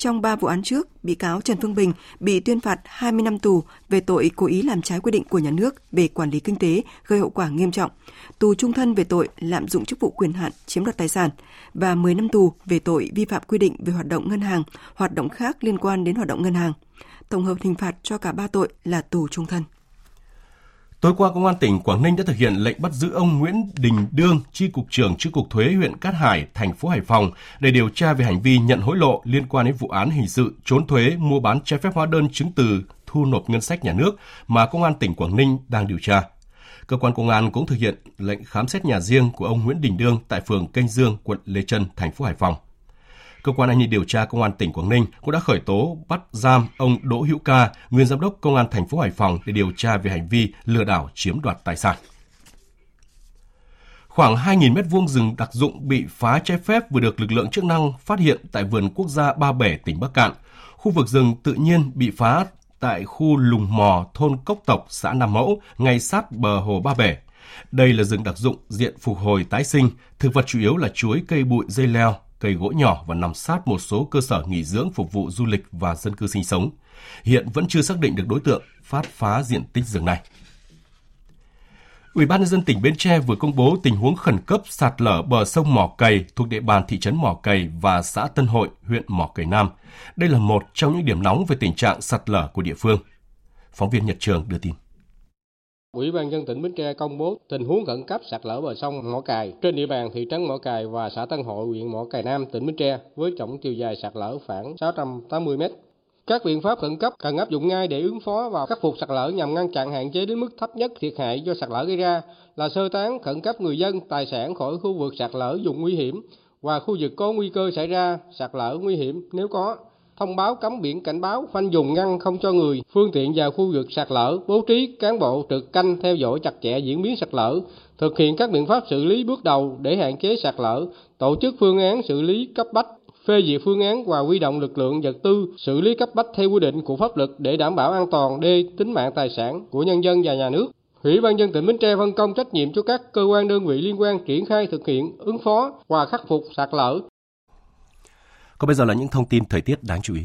Trong 3 vụ án trước, bị cáo Trần Phương Bình bị tuyên phạt 20 năm tù về tội cố ý làm trái quy định của nhà nước về quản lý kinh tế gây hậu quả nghiêm trọng, tù trung thân về tội lạm dụng chức vụ quyền hạn chiếm đoạt tài sản và 10 năm tù về tội vi phạm quy định về hoạt động ngân hàng, hoạt động khác liên quan đến hoạt động ngân hàng. Tổng hợp hình phạt cho cả ba tội là tù trung thân. Tối qua, Công an tỉnh Quảng Ninh đã thực hiện lệnh bắt giữ ông Nguyễn Đình Đương, tri cục trưởng tri cục thuế huyện Cát Hải, thành phố Hải Phòng để điều tra về hành vi nhận hối lộ liên quan đến vụ án hình sự trốn thuế mua bán trái phép hóa đơn chứng từ thu nộp ngân sách nhà nước mà Công an tỉnh Quảng Ninh đang điều tra. Cơ quan công an cũng thực hiện lệnh khám xét nhà riêng của ông Nguyễn Đình Đương tại phường Kênh Dương, quận Lê Trân, thành phố Hải Phòng. Cơ quan an ninh điều tra Công an tỉnh Quảng Ninh cũng đã khởi tố bắt giam ông Đỗ Hữu Ca, nguyên giám đốc Công an thành phố Hải Phòng để điều tra về hành vi lừa đảo chiếm đoạt tài sản. Khoảng 2.000 mét vuông rừng đặc dụng bị phá trái phép vừa được lực lượng chức năng phát hiện tại vườn quốc gia Ba Bể, tỉnh Bắc Cạn. Khu vực rừng tự nhiên bị phá tại khu Lùng Mò, thôn Cốc Tộc, xã Nam Mẫu, ngay sát bờ hồ Ba Bể. Đây là rừng đặc dụng diện phục hồi tái sinh, thực vật chủ yếu là chuối, cây bụi, dây leo, cây gỗ nhỏ và nằm sát một số cơ sở nghỉ dưỡng phục vụ du lịch và dân cư sinh sống. Hiện vẫn chưa xác định được đối tượng phát phá diện tích rừng này. Ủy ban nhân dân tỉnh Bến Tre vừa công bố tình huống khẩn cấp sạt lở bờ sông Mỏ Cày thuộc địa bàn thị trấn Mỏ Cày và xã Tân Hội, huyện Mỏ Cày Nam. Đây là một trong những điểm nóng về tình trạng sạt lở của địa phương. Phóng viên Nhật Trường đưa tin. Ủy ban dân tỉnh Bến Tre công bố tình huống khẩn cấp sạt lở bờ sông Mỏ Cài trên địa bàn thị trấn Mỏ Cài và xã Tân Hội, huyện Mỏ Cài Nam, tỉnh Bến Tre với tổng chiều dài sạt lở khoảng 680 m. Các biện pháp khẩn cấp cần áp dụng ngay để ứng phó và khắc phục sạt lở nhằm ngăn chặn hạn chế đến mức thấp nhất thiệt hại do sạt lở gây ra là sơ tán khẩn cấp người dân, tài sản khỏi khu vực sạt lở vùng nguy hiểm và khu vực có nguy cơ xảy ra sạt lở nguy hiểm nếu có thông báo cấm biển cảnh báo, khoanh dùng ngăn không cho người. Phương tiện vào khu vực sạt lở, bố trí cán bộ trực canh theo dõi chặt chẽ diễn biến sạt lở, thực hiện các biện pháp xử lý bước đầu để hạn chế sạt lở, tổ chức phương án xử lý cấp bách, phê duyệt phương án và huy động lực lượng vật tư xử lý cấp bách theo quy định của pháp luật để đảm bảo an toàn, đê tính mạng tài sản của nhân dân và nhà nước. Ủy ban dân tỉnh Bến Tre phân công trách nhiệm cho các cơ quan đơn vị liên quan triển khai thực hiện, ứng phó và khắc phục sạt lở còn bây giờ là những thông tin thời tiết đáng chú ý.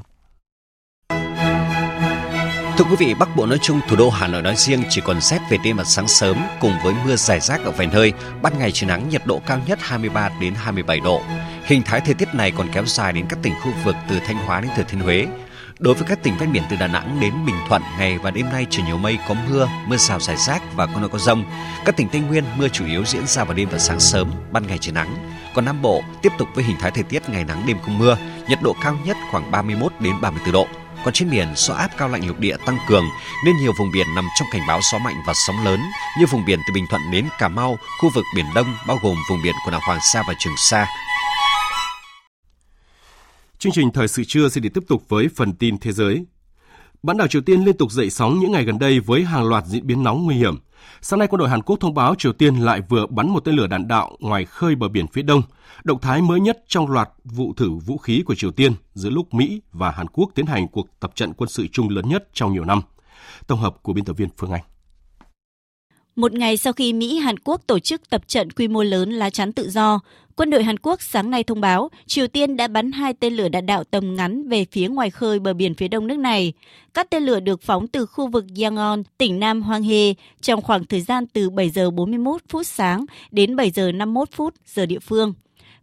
Thưa quý vị, Bắc Bộ nói chung, thủ đô Hà Nội nói riêng chỉ còn rét về đêm và sáng sớm cùng với mưa rải rác ở vài nơi. Ban ngày trời nắng, nhiệt độ cao nhất 23 đến 27 độ. Hình thái thời tiết này còn kéo dài đến các tỉnh khu vực từ Thanh Hóa đến Thừa Thiên Huế. Đối với các tỉnh ven biển từ Đà Nẵng đến Bình Thuận, ngày và đêm nay trời nhiều mây, có mưa, mưa rào rải rác và có nơi có rông. Các tỉnh Tây Nguyên mưa chủ yếu diễn ra vào đêm và sáng sớm, ban ngày trời nắng. Còn Nam Bộ tiếp tục với hình thái thời tiết ngày nắng đêm không mưa, nhiệt độ cao nhất khoảng 31 đến 34 độ. còn trên biển do áp cao lạnh lục địa tăng cường nên nhiều vùng biển nằm trong cảnh báo gió mạnh và sóng lớn như vùng biển từ Bình Thuận đến Cà Mau, khu vực biển Đông bao gồm vùng biển quần đảo Hoàng Sa và Trường Sa. Chương trình thời sự trưa sẽ được tiếp tục với phần tin thế giới. Bán đảo Triều Tiên liên tục dậy sóng những ngày gần đây với hàng loạt diễn biến nóng nguy hiểm. Sáng nay, quân đội Hàn Quốc thông báo Triều Tiên lại vừa bắn một tên lửa đạn đạo ngoài khơi bờ biển phía đông, động thái mới nhất trong loạt vụ thử vũ khí của Triều Tiên giữa lúc Mỹ và Hàn Quốc tiến hành cuộc tập trận quân sự chung lớn nhất trong nhiều năm. Tổng hợp của biên tập viên Phương Anh. Một ngày sau khi Mỹ Hàn Quốc tổ chức tập trận quy mô lớn lá chắn tự do, quân đội Hàn Quốc sáng nay thông báo Triều Tiên đã bắn hai tên lửa đạn đạo tầm ngắn về phía ngoài khơi bờ biển phía đông nước này. Các tên lửa được phóng từ khu vực Yangon, tỉnh Nam Hoang He trong khoảng thời gian từ 7 giờ 41 phút sáng đến 7 giờ 51 phút giờ địa phương.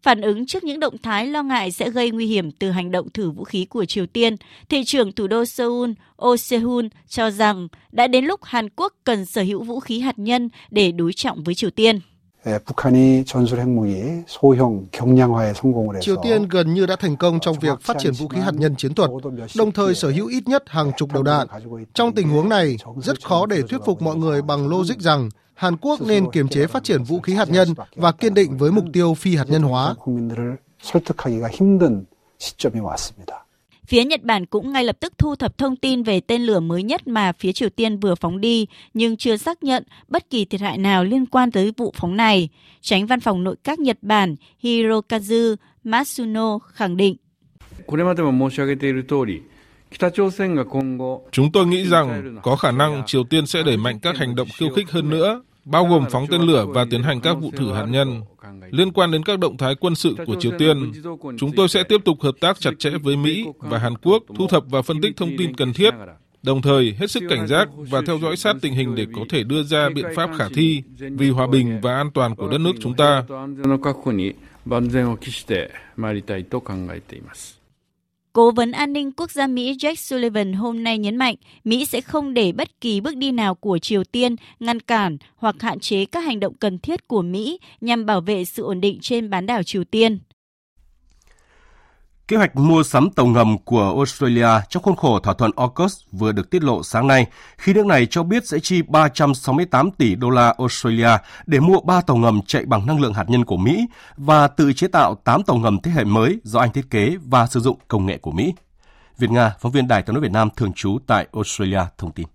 Phản ứng trước những động thái lo ngại sẽ gây nguy hiểm từ hành động thử vũ khí của Triều Tiên, thị trưởng thủ đô Seoul Oh Se-hun cho rằng đã đến lúc Hàn Quốc cần sở hữu vũ khí hạt nhân để đối trọng với Triều Tiên. Triều Tiên gần như đã thành công trong việc phát triển vũ khí hạt nhân chiến thuật, đồng thời sở hữu ít nhất hàng chục đầu đạn. Trong tình huống này, rất khó để thuyết phục mọi người bằng logic rằng Hàn Quốc nên kiềm chế phát triển vũ khí hạt nhân và kiên định với mục tiêu phi hạt nhân hóa. Phía Nhật Bản cũng ngay lập tức thu thập thông tin về tên lửa mới nhất mà phía Triều Tiên vừa phóng đi, nhưng chưa xác nhận bất kỳ thiệt hại nào liên quan tới vụ phóng này. Tránh văn phòng nội các Nhật Bản Hirokazu Matsuno khẳng định. Chúng tôi nghĩ rằng có khả năng Triều Tiên sẽ đẩy mạnh các hành động khiêu khích hơn nữa, bao gồm phóng tên lửa và tiến hành các vụ thử hạt nhân. Liên quan đến các động thái quân sự của Triều Tiên, chúng tôi sẽ tiếp tục hợp tác chặt chẽ với Mỹ và Hàn Quốc thu thập và phân tích thông tin cần thiết, đồng thời hết sức cảnh giác và theo dõi sát tình hình để có thể đưa ra biện pháp khả thi vì hòa bình và an toàn của đất nước chúng ta. Cố vấn an ninh quốc gia Mỹ Jake Sullivan hôm nay nhấn mạnh Mỹ sẽ không để bất kỳ bước đi nào của Triều Tiên ngăn cản hoặc hạn chế các hành động cần thiết của Mỹ nhằm bảo vệ sự ổn định trên bán đảo Triều Tiên. Kế hoạch mua sắm tàu ngầm của Australia trong khuôn khổ thỏa thuận AUKUS vừa được tiết lộ sáng nay khi nước này cho biết sẽ chi 368 tỷ đô la Australia để mua 3 tàu ngầm chạy bằng năng lượng hạt nhân của Mỹ và tự chế tạo 8 tàu ngầm thế hệ mới do Anh thiết kế và sử dụng công nghệ của Mỹ. Việt Nga, phóng viên Đài tiếng nói Việt Nam thường trú tại Australia thông tin.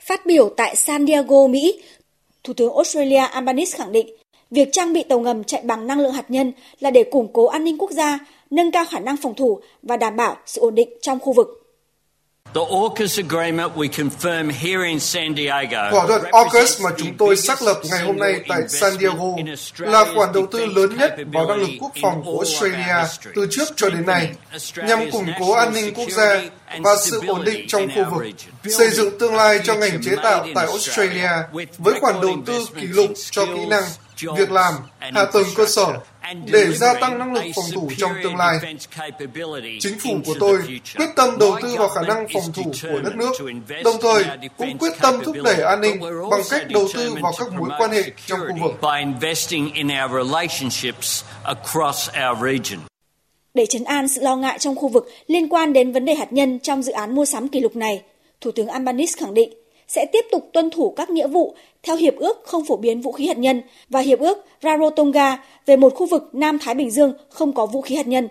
Phát biểu tại San Diego, Mỹ, Thủ tướng Australia Albanese khẳng định việc trang bị tàu ngầm chạy bằng năng lượng hạt nhân là để củng cố an ninh quốc gia nâng cao khả năng phòng thủ và đảm bảo sự ổn định trong khu vực. Thỏa thuận AUKUS mà chúng tôi xác lập ngày hôm nay tại San Diego là khoản đầu tư lớn nhất vào năng lực quốc phòng của Australia từ trước cho đến nay, nhằm củng cố an ninh quốc gia và sự ổn định trong khu vực, xây dựng tương lai cho ngành chế tạo tại Australia với khoản đầu tư kỷ lục cho kỹ năng, việc làm, hạ tầng cơ sở để gia tăng năng lực phòng thủ trong tương lai. Chính phủ của tôi quyết tâm đầu tư vào khả năng phòng thủ của đất nước, đồng thời cũng quyết tâm thúc đẩy an ninh bằng cách đầu tư vào các mối quan hệ trong khu vực. Để chấn an sự lo ngại trong khu vực liên quan đến vấn đề hạt nhân trong dự án mua sắm kỷ lục này, Thủ tướng Albanese khẳng định sẽ tiếp tục tuân thủ các nghĩa vụ theo Hiệp ước không phổ biến vũ khí hạt nhân và Hiệp ước Rarotonga về một khu vực Nam Thái Bình Dương không có vũ khí hạt nhân.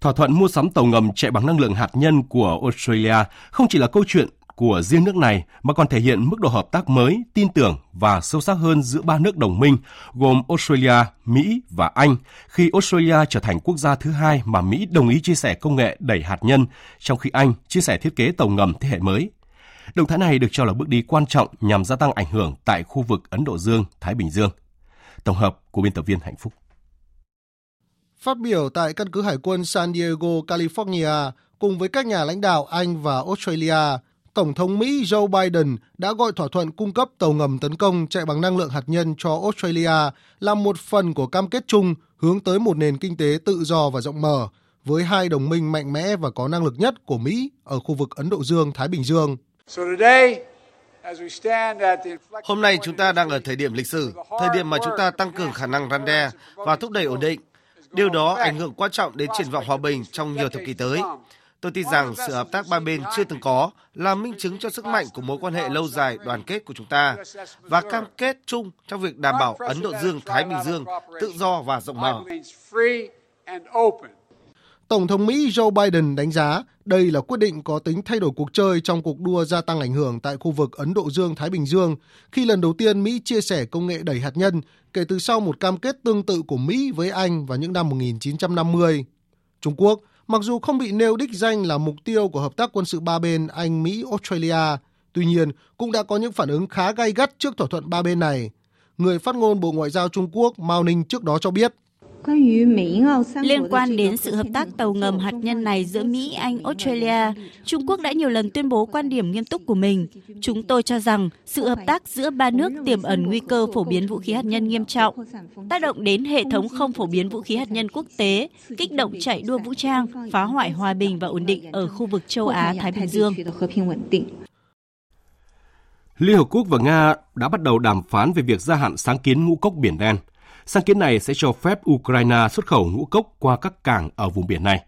Thỏa thuận mua sắm tàu ngầm chạy bằng năng lượng hạt nhân của Australia không chỉ là câu chuyện của riêng nước này mà còn thể hiện mức độ hợp tác mới, tin tưởng và sâu sắc hơn giữa ba nước đồng minh gồm Australia, Mỹ và Anh khi Australia trở thành quốc gia thứ hai mà Mỹ đồng ý chia sẻ công nghệ đẩy hạt nhân, trong khi Anh chia sẻ thiết kế tàu ngầm thế hệ mới. Động thái này được cho là bước đi quan trọng nhằm gia tăng ảnh hưởng tại khu vực Ấn Độ Dương, Thái Bình Dương. Tổng hợp của biên tập viên Hạnh Phúc. Phát biểu tại căn cứ Hải quân San Diego, California, cùng với các nhà lãnh đạo Anh và Australia, Tổng thống Mỹ Joe Biden đã gọi thỏa thuận cung cấp tàu ngầm tấn công chạy bằng năng lượng hạt nhân cho Australia là một phần của cam kết chung hướng tới một nền kinh tế tự do và rộng mở, với hai đồng minh mạnh mẽ và có năng lực nhất của Mỹ ở khu vực Ấn Độ Dương-Thái Bình Dương. Hôm nay chúng ta đang ở thời điểm lịch sử, thời điểm mà chúng ta tăng cường khả năng răn đe và thúc đẩy ổn định. Điều đó ảnh hưởng quan trọng đến triển vọng hòa bình trong nhiều thập kỷ tới. Tôi tin rằng sự hợp tác ba bên chưa từng có là minh chứng cho sức mạnh của mối quan hệ lâu dài đoàn kết của chúng ta và cam kết chung trong việc đảm bảo Ấn Độ Dương-Thái Bình Dương tự do và rộng mở. Tổng thống Mỹ Joe Biden đánh giá đây là quyết định có tính thay đổi cuộc chơi trong cuộc đua gia tăng ảnh hưởng tại khu vực Ấn Độ Dương-Thái Bình Dương khi lần đầu tiên Mỹ chia sẻ công nghệ đẩy hạt nhân kể từ sau một cam kết tương tự của Mỹ với Anh vào những năm 1950. Trung Quốc, mặc dù không bị nêu đích danh là mục tiêu của hợp tác quân sự ba bên Anh, Mỹ, Australia, tuy nhiên cũng đã có những phản ứng khá gay gắt trước thỏa thuận ba bên này. Người phát ngôn Bộ Ngoại giao Trung Quốc Mao Ninh trước đó cho biết, Liên quan đến sự hợp tác tàu ngầm hạt nhân này giữa Mỹ, Anh, Australia, Trung Quốc đã nhiều lần tuyên bố quan điểm nghiêm túc của mình. Chúng tôi cho rằng sự hợp tác giữa ba nước tiềm ẩn nguy cơ phổ biến vũ khí hạt nhân nghiêm trọng, tác động đến hệ thống không phổ biến vũ khí hạt nhân quốc tế, kích động chạy đua vũ trang, phá hoại hòa bình và ổn định ở khu vực châu Á-Thái Bình Dương. Liên Hợp Quốc và Nga đã bắt đầu đàm phán về việc gia hạn sáng kiến ngũ cốc Biển Đen – Sáng kiến này sẽ cho phép Ukraine xuất khẩu ngũ cốc qua các cảng ở vùng biển này.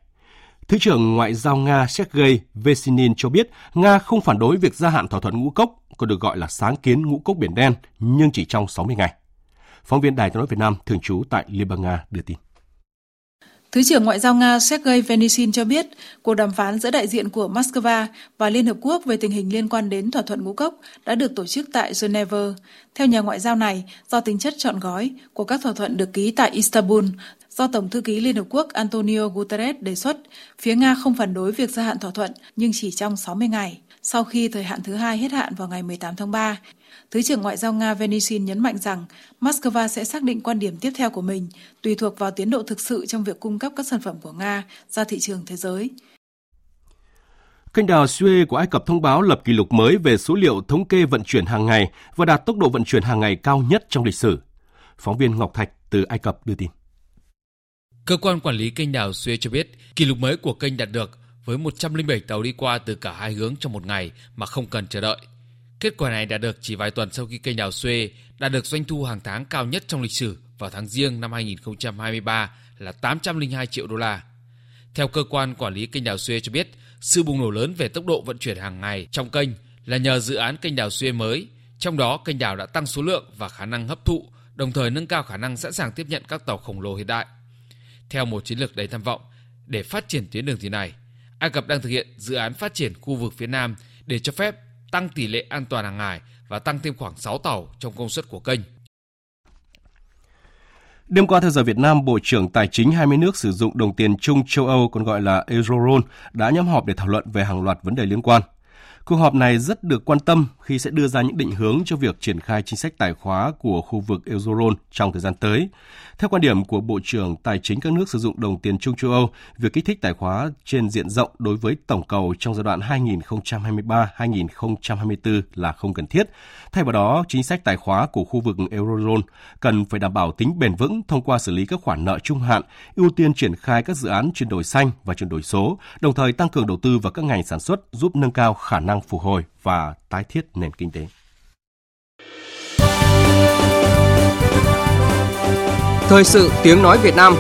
Thứ trưởng Ngoại giao Nga Sergei Vesinin cho biết Nga không phản đối việc gia hạn thỏa thuận ngũ cốc, còn được gọi là sáng kiến ngũ cốc biển đen, nhưng chỉ trong 60 ngày. Phóng viên Đài tiếng nói Việt Nam thường trú tại Liên bang Nga đưa tin. Thứ trưởng Ngoại giao Nga Sergei Venisin cho biết, cuộc đàm phán giữa đại diện của Moscow và Liên Hợp Quốc về tình hình liên quan đến thỏa thuận ngũ cốc đã được tổ chức tại Geneva. Theo nhà ngoại giao này, do tính chất trọn gói của các thỏa thuận được ký tại Istanbul, do Tổng thư ký Liên Hợp Quốc Antonio Guterres đề xuất, phía Nga không phản đối việc gia hạn thỏa thuận nhưng chỉ trong 60 ngày, sau khi thời hạn thứ hai hết hạn vào ngày 18 tháng 3. Thứ trưởng Ngoại giao Nga Venisin nhấn mạnh rằng Moscow sẽ xác định quan điểm tiếp theo của mình tùy thuộc vào tiến độ thực sự trong việc cung cấp các sản phẩm của Nga ra thị trường thế giới. Kênh đào Suez của Ai Cập thông báo lập kỷ lục mới về số liệu thống kê vận chuyển hàng ngày và đạt tốc độ vận chuyển hàng ngày cao nhất trong lịch sử. Phóng viên Ngọc Thạch từ Ai Cập đưa tin. Cơ quan quản lý kênh đào Suez cho biết kỷ lục mới của kênh đạt được với 107 tàu đi qua từ cả hai hướng trong một ngày mà không cần chờ đợi. Kết quả này đã được chỉ vài tuần sau khi kênh đào Suez đã được doanh thu hàng tháng cao nhất trong lịch sử vào tháng riêng năm 2023 là 802 triệu đô la. Theo cơ quan quản lý kênh đào Suez cho biết, sự bùng nổ lớn về tốc độ vận chuyển hàng ngày trong kênh là nhờ dự án kênh đào Suez mới, trong đó kênh đào đã tăng số lượng và khả năng hấp thụ, đồng thời nâng cao khả năng sẵn sàng tiếp nhận các tàu khổng lồ hiện đại. Theo một chiến lược đầy tham vọng, để phát triển tuyến đường thủy này, Ai Cập đang thực hiện dự án phát triển khu vực phía Nam để cho phép tăng tỷ lệ an toàn hàng hải và tăng thêm khoảng 6 tàu trong công suất của kênh. Đêm qua theo giờ Việt Nam, Bộ trưởng Tài chính 20 nước sử dụng đồng tiền chung châu Âu còn gọi là Eurozone đã nhóm họp để thảo luận về hàng loạt vấn đề liên quan. Cuộc họp này rất được quan tâm khi sẽ đưa ra những định hướng cho việc triển khai chính sách tài khóa của khu vực Eurozone trong thời gian tới. Theo quan điểm của Bộ trưởng Tài chính các nước sử dụng đồng tiền chung châu Âu, việc kích thích tài khóa trên diện rộng đối với tổng cầu trong giai đoạn 2023-2024 là không cần thiết. Thay vào đó, chính sách tài khóa của khu vực Eurozone cần phải đảm bảo tính bền vững thông qua xử lý các khoản nợ trung hạn, ưu tiên triển khai các dự án chuyển đổi xanh và chuyển đổi số, đồng thời tăng cường đầu tư vào các ngành sản xuất giúp nâng cao khả năng phục hồi và tái thiết nền kinh tế. Thời sự tiếng nói Việt Nam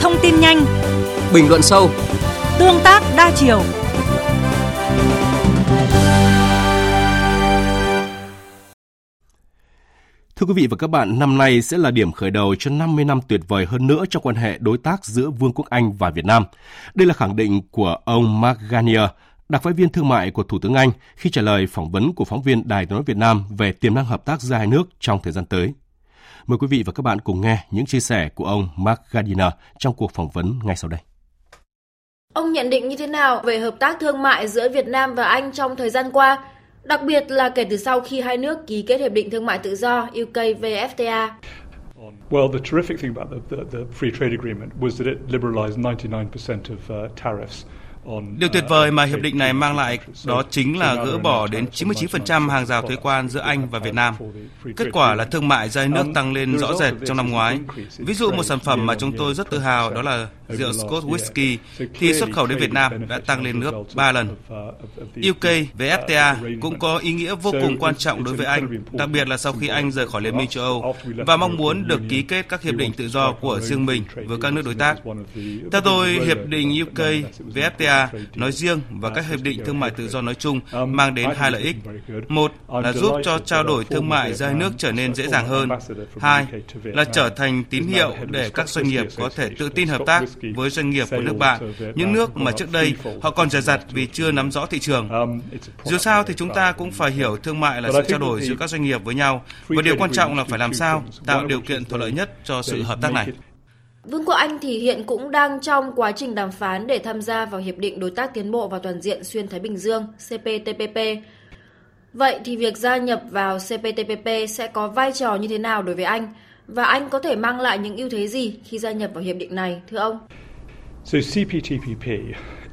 Thông tin nhanh Bình luận sâu Tương tác đa chiều Thưa quý vị và các bạn, năm nay sẽ là điểm khởi đầu cho 50 năm tuyệt vời hơn nữa trong quan hệ đối tác giữa Vương quốc Anh và Việt Nam. Đây là khẳng định của ông Mark Garnier, đặc phái viên thương mại của Thủ tướng Anh khi trả lời phỏng vấn của phóng viên Đài tiếng nói Việt Nam về tiềm năng hợp tác giữa hai nước trong thời gian tới. Mời quý vị và các bạn cùng nghe những chia sẻ của ông Mark Gardiner trong cuộc phỏng vấn ngay sau đây. Ông nhận định như thế nào về hợp tác thương mại giữa Việt Nam và Anh trong thời gian qua, đặc biệt là kể từ sau khi hai nước ký kết hiệp định thương mại tự do UK-VFTA? Well, the terrific thing about the, the, the free trade agreement was that it liberalized 99% of uh, tariffs Điều tuyệt vời mà hiệp định này mang lại đó chính là gỡ bỏ đến 99% hàng rào thuế quan giữa Anh và Việt Nam. Kết quả là thương mại giữa nước tăng lên rõ rệt trong năm ngoái. Ví dụ một sản phẩm mà chúng tôi rất tự hào đó là rượu Scotch Whisky thì xuất khẩu đến Việt Nam đã tăng lên gấp 3 lần. UK về FTA cũng có ý nghĩa vô cùng quan trọng đối với Anh, đặc biệt là sau khi Anh rời khỏi Liên minh châu Âu và mong muốn được ký kết các hiệp định tự do của riêng mình với các nước đối tác. Theo tôi, hiệp định UK về FTA nói riêng và các hiệp định thương mại tự do nói chung mang đến hai lợi ích. Một là giúp cho trao đổi thương mại giữa hai nước trở nên dễ dàng hơn. Hai là trở thành tín hiệu để các doanh nghiệp có thể tự tin hợp tác với doanh nghiệp của nước bạn, những nước mà trước đây họ còn dè dặt vì chưa nắm rõ thị trường. Dù sao thì chúng ta cũng phải hiểu thương mại là sự trao đổi giữa các doanh nghiệp với nhau và điều quan trọng là phải làm sao tạo điều kiện thuận lợi nhất cho sự hợp tác này. Vương quốc Anh thì hiện cũng đang trong quá trình đàm phán để tham gia vào Hiệp định Đối tác Tiến bộ và Toàn diện Xuyên Thái Bình Dương CPTPP. Vậy thì việc gia nhập vào CPTPP sẽ có vai trò như thế nào đối với Anh? Và Anh có thể mang lại những ưu thế gì khi gia nhập vào hiệp định này, thưa ông? So CPTPP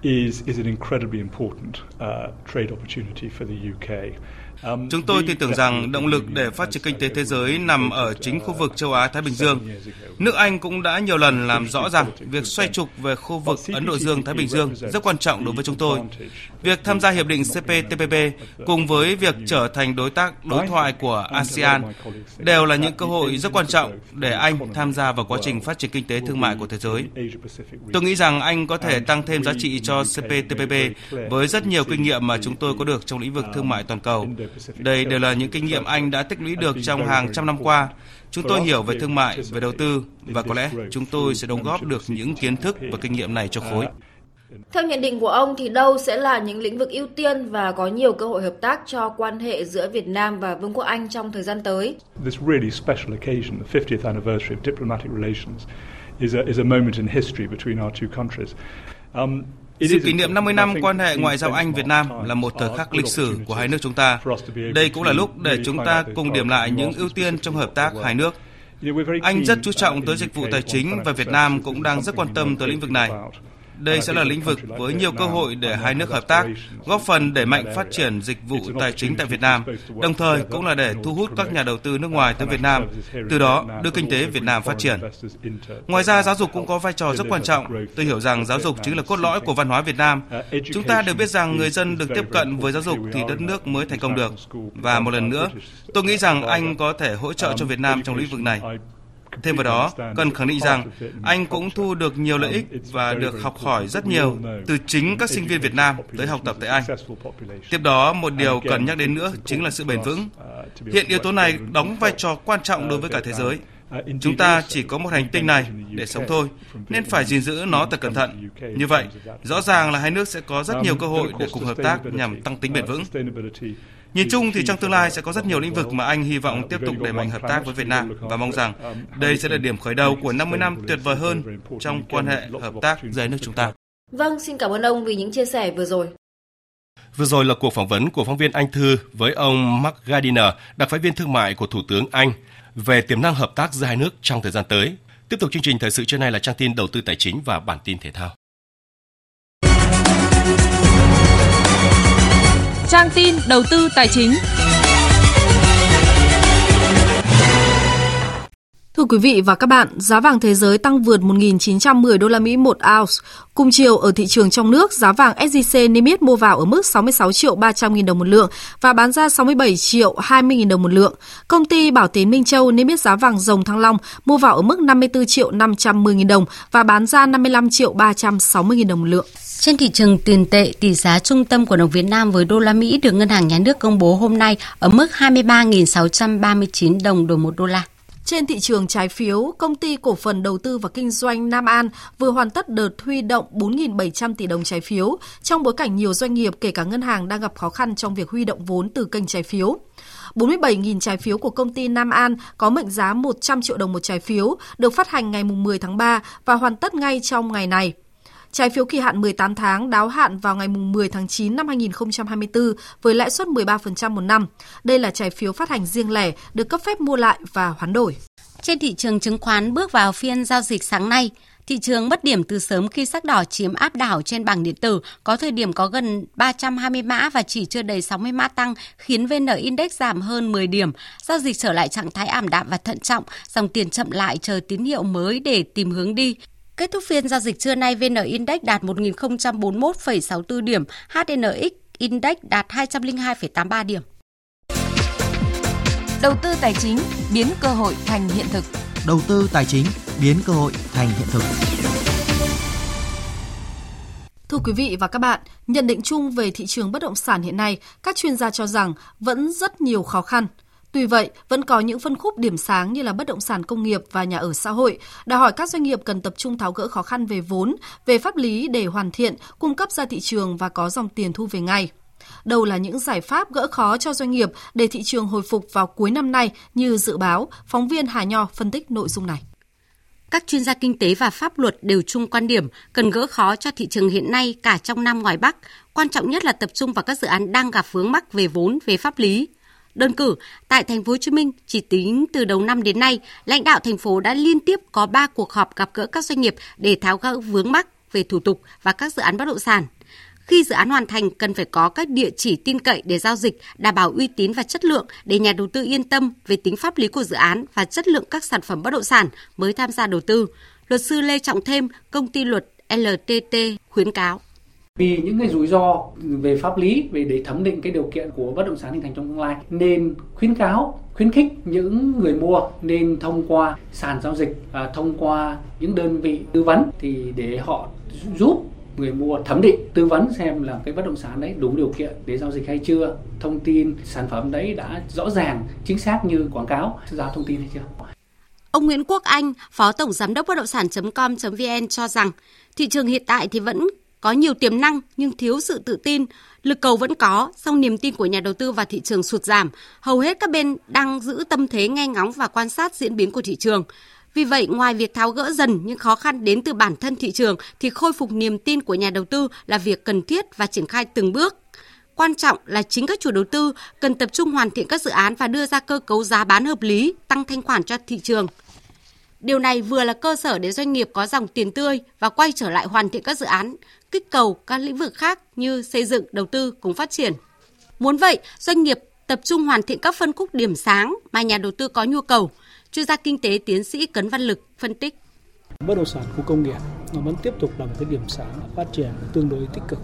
is, is an incredibly important uh, trade opportunity for the UK. Chúng tôi tin tưởng rằng động lực để phát triển kinh tế thế giới nằm ở chính khu vực châu Á-Thái Bình Dương. Nước Anh cũng đã nhiều lần làm rõ rằng việc xoay trục về khu vực Ấn Độ Dương-Thái Bình Dương rất quan trọng đối với chúng tôi. Việc tham gia hiệp định CPTPP cùng với việc trở thành đối tác đối thoại của ASEAN đều là những cơ hội rất quan trọng để Anh tham gia vào quá trình phát triển kinh tế thương mại của thế giới. Tôi nghĩ rằng Anh có thể tăng thêm giá trị cho CPTPP với rất nhiều kinh nghiệm mà chúng tôi có được trong lĩnh vực thương mại toàn cầu đây đều là những kinh nghiệm Anh đã tích lũy được trong hàng trăm năm qua. Chúng tôi hiểu về thương mại, về đầu tư và có lẽ chúng tôi sẽ đóng góp được những kiến thức và kinh nghiệm này cho khối. Theo nhận định của ông thì đâu sẽ là những lĩnh vực ưu tiên và có nhiều cơ hội hợp tác cho quan hệ giữa Việt Nam và Vương quốc Anh trong thời gian tới? This really special occasion, the 50th anniversary of diplomatic relations, is a, is a moment in history between our two countries. Sự kỷ niệm 50 năm quan hệ ngoại giao Anh Việt Nam là một thời khắc lịch sử của hai nước chúng ta. Đây cũng là lúc để chúng ta cùng điểm lại những ưu tiên trong hợp tác hai nước. Anh rất chú trọng tới dịch vụ tài chính và Việt Nam cũng đang rất quan tâm tới lĩnh vực này. Đây sẽ là lĩnh vực với nhiều cơ hội để hai nước hợp tác, góp phần đẩy mạnh phát triển dịch vụ tài chính tại Việt Nam, đồng thời cũng là để thu hút các nhà đầu tư nước ngoài tới Việt Nam, từ đó đưa kinh tế Việt Nam phát triển. Ngoài ra, giáo dục cũng có vai trò rất quan trọng. Tôi hiểu rằng giáo dục chính là cốt lõi của văn hóa Việt Nam. Chúng ta đều biết rằng người dân được tiếp cận với giáo dục thì đất nước mới thành công được. Và một lần nữa, tôi nghĩ rằng anh có thể hỗ trợ cho Việt Nam trong lĩnh vực này. Thêm vào đó, cần khẳng định rằng anh cũng thu được nhiều lợi ích và được học hỏi rất nhiều từ chính các sinh viên Việt Nam tới học tập tại Anh. Tiếp đó, một điều cần nhắc đến nữa chính là sự bền vững. Hiện yếu tố này đóng vai trò quan trọng đối với cả thế giới. Chúng ta chỉ có một hành tinh này để sống thôi, nên phải gìn giữ nó thật cẩn thận. Như vậy, rõ ràng là hai nước sẽ có rất nhiều cơ hội để cùng hợp tác nhằm tăng tính bền vững. Nhìn chung thì trong tương lai sẽ có rất nhiều lĩnh vực mà anh hy vọng tiếp tục đẩy mạnh hợp tác với Việt Nam và mong rằng đây sẽ là điểm khởi đầu của 50 năm tuyệt vời hơn trong quan hệ hợp tác giữa nước chúng ta. Vâng, xin cảm ơn ông vì những chia sẻ vừa rồi. Vừa rồi là cuộc phỏng vấn của phóng viên Anh Thư với ông Mark Gardiner, đặc phái viên thương mại của Thủ tướng Anh về tiềm năng hợp tác giữa hai nước trong thời gian tới. Tiếp tục chương trình thời sự trưa nay là trang tin đầu tư tài chính và bản tin thể thao. Trang tin đầu tư tài chính. Thưa quý vị và các bạn, giá vàng thế giới tăng vượt 1.910 đô la Mỹ một ounce. Cùng chiều ở thị trường trong nước, giá vàng SJC niêm yết mua vào ở mức 66 triệu 300 nghìn đồng một lượng và bán ra 67 triệu 20 nghìn đồng một lượng. Công ty Bảo Tín Minh Châu niêm yết giá vàng rồng thăng long mua vào ở mức 54 triệu 510 nghìn đồng và bán ra 55 triệu 360 nghìn đồng một lượng. Trên thị trường tiền tệ, tỷ giá trung tâm của đồng Việt Nam với đô la Mỹ được Ngân hàng Nhà nước công bố hôm nay ở mức 23.639 đồng đổi một đô la. Trên thị trường trái phiếu, công ty cổ phần đầu tư và kinh doanh Nam An vừa hoàn tất đợt huy động 4.700 tỷ đồng trái phiếu trong bối cảnh nhiều doanh nghiệp kể cả ngân hàng đang gặp khó khăn trong việc huy động vốn từ kênh trái phiếu. 47.000 trái phiếu của công ty Nam An có mệnh giá 100 triệu đồng một trái phiếu được phát hành ngày 10 tháng 3 và hoàn tất ngay trong ngày này. Trái phiếu kỳ hạn 18 tháng đáo hạn vào ngày 10 tháng 9 năm 2024 với lãi suất 13% một năm. Đây là trái phiếu phát hành riêng lẻ được cấp phép mua lại và hoán đổi. Trên thị trường chứng khoán bước vào phiên giao dịch sáng nay, Thị trường mất điểm từ sớm khi sắc đỏ chiếm áp đảo trên bảng điện tử, có thời điểm có gần 320 mã và chỉ chưa đầy 60 mã tăng, khiến VN Index giảm hơn 10 điểm. Giao dịch trở lại trạng thái ảm đạm và thận trọng, dòng tiền chậm lại chờ tín hiệu mới để tìm hướng đi. Kết thúc phiên giao dịch trưa nay, VN Index đạt 1.041,64 điểm, HNX Index đạt 202,83 điểm. Đầu tư tài chính biến cơ hội thành hiện thực. Đầu tư tài chính biến cơ hội thành hiện thực. Thưa quý vị và các bạn, nhận định chung về thị trường bất động sản hiện nay, các chuyên gia cho rằng vẫn rất nhiều khó khăn. Tuy vậy, vẫn có những phân khúc điểm sáng như là bất động sản công nghiệp và nhà ở xã hội, đòi hỏi các doanh nghiệp cần tập trung tháo gỡ khó khăn về vốn, về pháp lý để hoàn thiện, cung cấp ra thị trường và có dòng tiền thu về ngay. Đâu là những giải pháp gỡ khó cho doanh nghiệp để thị trường hồi phục vào cuối năm nay như dự báo, phóng viên Hà Nho phân tích nội dung này. Các chuyên gia kinh tế và pháp luật đều chung quan điểm cần gỡ khó cho thị trường hiện nay cả trong Nam ngoài Bắc. Quan trọng nhất là tập trung vào các dự án đang gặp vướng mắc về vốn, về pháp lý. Đơn cử, tại thành phố Hồ Chí Minh, chỉ tính từ đầu năm đến nay, lãnh đạo thành phố đã liên tiếp có 3 cuộc họp gặp gỡ các doanh nghiệp để tháo gỡ vướng mắc về thủ tục và các dự án bất động sản. Khi dự án hoàn thành cần phải có các địa chỉ tin cậy để giao dịch, đảm bảo uy tín và chất lượng để nhà đầu tư yên tâm về tính pháp lý của dự án và chất lượng các sản phẩm bất động sản mới tham gia đầu tư. Luật sư Lê Trọng Thêm, công ty luật LTT khuyến cáo vì những cái rủi ro về pháp lý về để thẩm định cái điều kiện của bất động sản hình thành trong tương lai nên khuyến cáo khuyến khích những người mua nên thông qua sàn giao dịch và thông qua những đơn vị tư vấn thì để họ giúp người mua thẩm định tư vấn xem là cái bất động sản đấy đủ điều kiện để giao dịch hay chưa. Thông tin sản phẩm đấy đã rõ ràng chính xác như quảng cáo. Ra thông tin hay chưa? Ông Nguyễn Quốc Anh, Phó Tổng Giám đốc bất động sản.com.vn cho rằng thị trường hiện tại thì vẫn có nhiều tiềm năng nhưng thiếu sự tự tin. Lực cầu vẫn có, song niềm tin của nhà đầu tư và thị trường sụt giảm. Hầu hết các bên đang giữ tâm thế nghe ngóng và quan sát diễn biến của thị trường. Vì vậy, ngoài việc tháo gỡ dần những khó khăn đến từ bản thân thị trường thì khôi phục niềm tin của nhà đầu tư là việc cần thiết và triển khai từng bước. Quan trọng là chính các chủ đầu tư cần tập trung hoàn thiện các dự án và đưa ra cơ cấu giá bán hợp lý, tăng thanh khoản cho thị trường. Điều này vừa là cơ sở để doanh nghiệp có dòng tiền tươi và quay trở lại hoàn thiện các dự án, kích cầu các lĩnh vực khác như xây dựng, đầu tư cùng phát triển. Muốn vậy, doanh nghiệp tập trung hoàn thiện các phân khúc điểm sáng mà nhà đầu tư có nhu cầu. Chuyên gia kinh tế tiến sĩ Cấn Văn Lực phân tích. Bất động sản khu công nghiệp nó vẫn tiếp tục là một cái điểm sáng phát triển tương đối tích cực.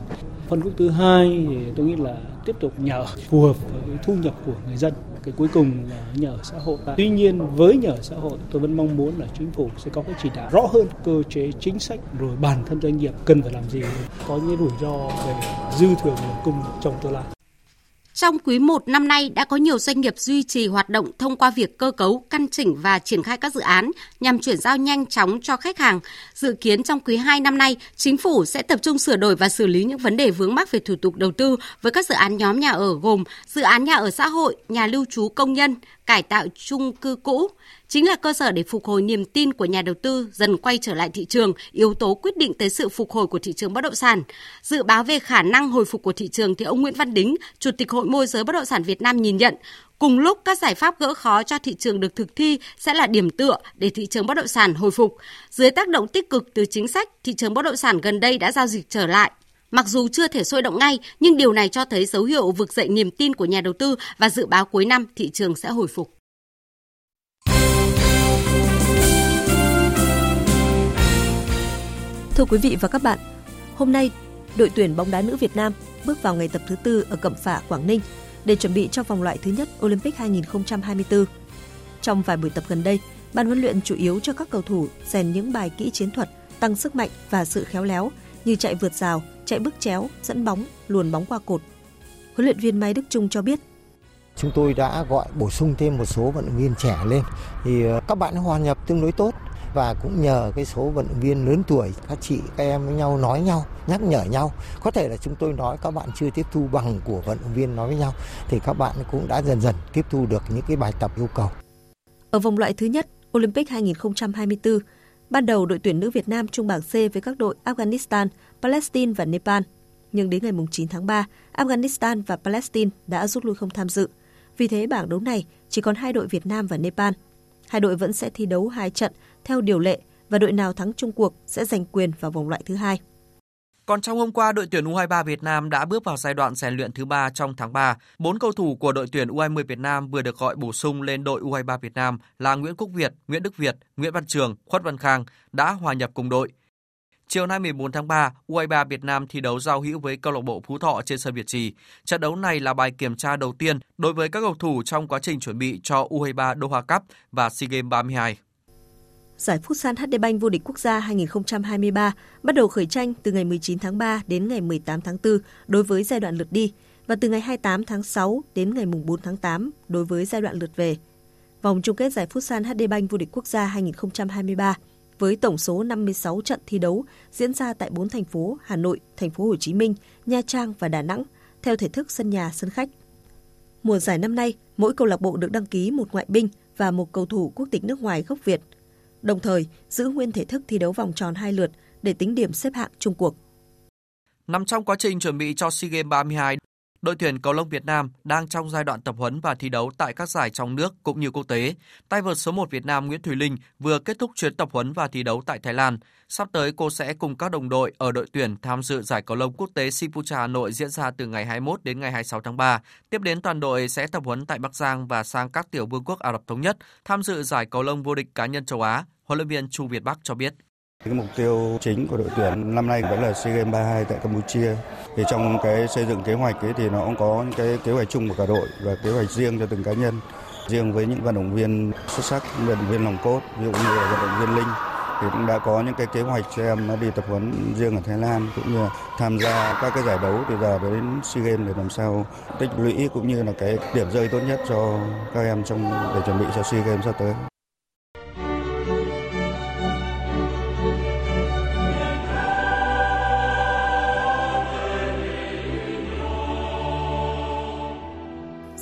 Phân khúc thứ hai thì tôi nghĩ là tiếp tục nhà ở phù hợp với thu nhập của người dân. Cái cuối cùng là nhà ở xã hội. Tuy nhiên với nhà ở xã hội, tôi vẫn mong muốn là chính phủ sẽ có cái chỉ đạo rõ hơn, cơ chế chính sách rồi bản thân doanh nghiệp cần phải làm gì có những rủi ro về dư thừa nguồn cung trong tương lai. Trong quý 1 năm nay đã có nhiều doanh nghiệp duy trì hoạt động thông qua việc cơ cấu, căn chỉnh và triển khai các dự án nhằm chuyển giao nhanh chóng cho khách hàng. Dự kiến trong quý 2 năm nay, chính phủ sẽ tập trung sửa đổi và xử lý những vấn đề vướng mắc về thủ tục đầu tư với các dự án nhóm nhà ở gồm dự án nhà ở xã hội, nhà lưu trú công nhân, cải tạo chung cư cũ, chính là cơ sở để phục hồi niềm tin của nhà đầu tư dần quay trở lại thị trường, yếu tố quyết định tới sự phục hồi của thị trường bất động sản. Dự báo về khả năng hồi phục của thị trường thì ông Nguyễn Văn Đính, Chủ tịch Hội môi giới bất động sản Việt Nam nhìn nhận, cùng lúc các giải pháp gỡ khó cho thị trường được thực thi sẽ là điểm tựa để thị trường bất động sản hồi phục. Dưới tác động tích cực từ chính sách, thị trường bất động sản gần đây đã giao dịch trở lại. Mặc dù chưa thể sôi động ngay, nhưng điều này cho thấy dấu hiệu vực dậy niềm tin của nhà đầu tư và dự báo cuối năm thị trường sẽ hồi phục. Thưa quý vị và các bạn, hôm nay đội tuyển bóng đá nữ Việt Nam bước vào ngày tập thứ tư ở Cẩm Phả, Quảng Ninh để chuẩn bị cho vòng loại thứ nhất Olympic 2024. Trong vài buổi tập gần đây, ban huấn luyện chủ yếu cho các cầu thủ rèn những bài kỹ chiến thuật, tăng sức mạnh và sự khéo léo như chạy vượt rào, chạy bước chéo, dẫn bóng, luồn bóng qua cột. Huấn luyện viên Mai Đức Trung cho biết. Chúng tôi đã gọi bổ sung thêm một số vận động viên trẻ lên. Thì ờ, các bạn hòa nhập tương đối tốt và cũng nhờ cái số vận động viên lớn tuổi các chị các em với nhau nói nhau nhắc nhở nhau. Có thể là chúng tôi nói các bạn chưa tiếp thu bằng của vận động viên nói với nhau thì các bạn cũng đã dần dần tiếp thu được những cái bài tập yêu cầu. Ở vòng loại thứ nhất Olympic 2024 ban đầu đội tuyển nữ Việt Nam chung bảng C với các đội Afghanistan, Palestine và Nepal nhưng đến ngày 9 tháng 3, Afghanistan và Palestine đã rút lui không tham dự. Vì thế bảng đấu này chỉ còn hai đội Việt Nam và Nepal. Hai đội vẫn sẽ thi đấu hai trận theo điều lệ và đội nào thắng chung cuộc sẽ giành quyền vào vòng loại thứ hai. Còn trong hôm qua, đội tuyển U23 Việt Nam đã bước vào giai đoạn rèn luyện thứ ba trong tháng 3. Bốn cầu thủ của đội tuyển U20 Việt Nam vừa được gọi bổ sung lên đội U23 Việt Nam là Nguyễn Quốc Việt, Nguyễn Đức Việt, Nguyễn Văn Trường, Khuất Văn Khang đã hòa nhập cùng đội. Chiều nay 14 tháng 3, U23 Việt Nam thi đấu giao hữu với câu lạc bộ Phú Thọ trên sân Việt Trì. Trận đấu này là bài kiểm tra đầu tiên đối với các cầu thủ trong quá trình chuẩn bị cho U23 Doha Cup và SEA Games 32. Giải Futsal HD Bank vô địch quốc gia 2023 bắt đầu khởi tranh từ ngày 19 tháng 3 đến ngày 18 tháng 4 đối với giai đoạn lượt đi và từ ngày 28 tháng 6 đến ngày 4 tháng 8 đối với giai đoạn lượt về. Vòng chung kết giải Futsal HD Bank vô địch quốc gia 2023 với tổng số 56 trận thi đấu diễn ra tại 4 thành phố Hà Nội, thành phố Hồ Chí Minh, Nha Trang và Đà Nẵng theo thể thức sân nhà sân khách. Mùa giải năm nay, mỗi câu lạc bộ được đăng ký một ngoại binh và một cầu thủ quốc tịch nước ngoài gốc Việt – đồng thời giữ nguyên thể thức thi đấu vòng tròn hai lượt để tính điểm xếp hạng chung cuộc. Nằm trong quá trình chuẩn bị cho SEA Games 32, đội tuyển cầu lông Việt Nam đang trong giai đoạn tập huấn và thi đấu tại các giải trong nước cũng như quốc tế. Tay vợt số 1 Việt Nam Nguyễn Thùy Linh vừa kết thúc chuyến tập huấn và thi đấu tại Thái Lan. Sắp tới, cô sẽ cùng các đồng đội ở đội tuyển tham dự giải cầu lông quốc tế Sipucha Hà Nội diễn ra từ ngày 21 đến ngày 26 tháng 3. Tiếp đến, toàn đội sẽ tập huấn tại Bắc Giang và sang các tiểu vương quốc Ả Rập thống nhất tham dự giải cầu lông vô địch cá nhân châu Á. Huấn luyện viên Chu Việt Bắc cho biết. Cái mục tiêu chính của đội tuyển năm nay vẫn là SEA Games 32 tại Campuchia. Thì trong cái xây dựng kế hoạch ấy thì nó cũng có những cái kế hoạch chung của cả đội và kế hoạch riêng cho từng cá nhân. Riêng với những vận động viên xuất sắc, vận động viên lòng cốt, ví dụ như là vận động viên Linh thì cũng đã có những cái kế hoạch cho em nó đi tập huấn riêng ở Thái Lan cũng như tham gia các cái giải đấu từ giờ đến SEA Games để làm sao tích lũy cũng như là cái điểm rơi tốt nhất cho các em trong để chuẩn bị cho SEA Games sắp tới.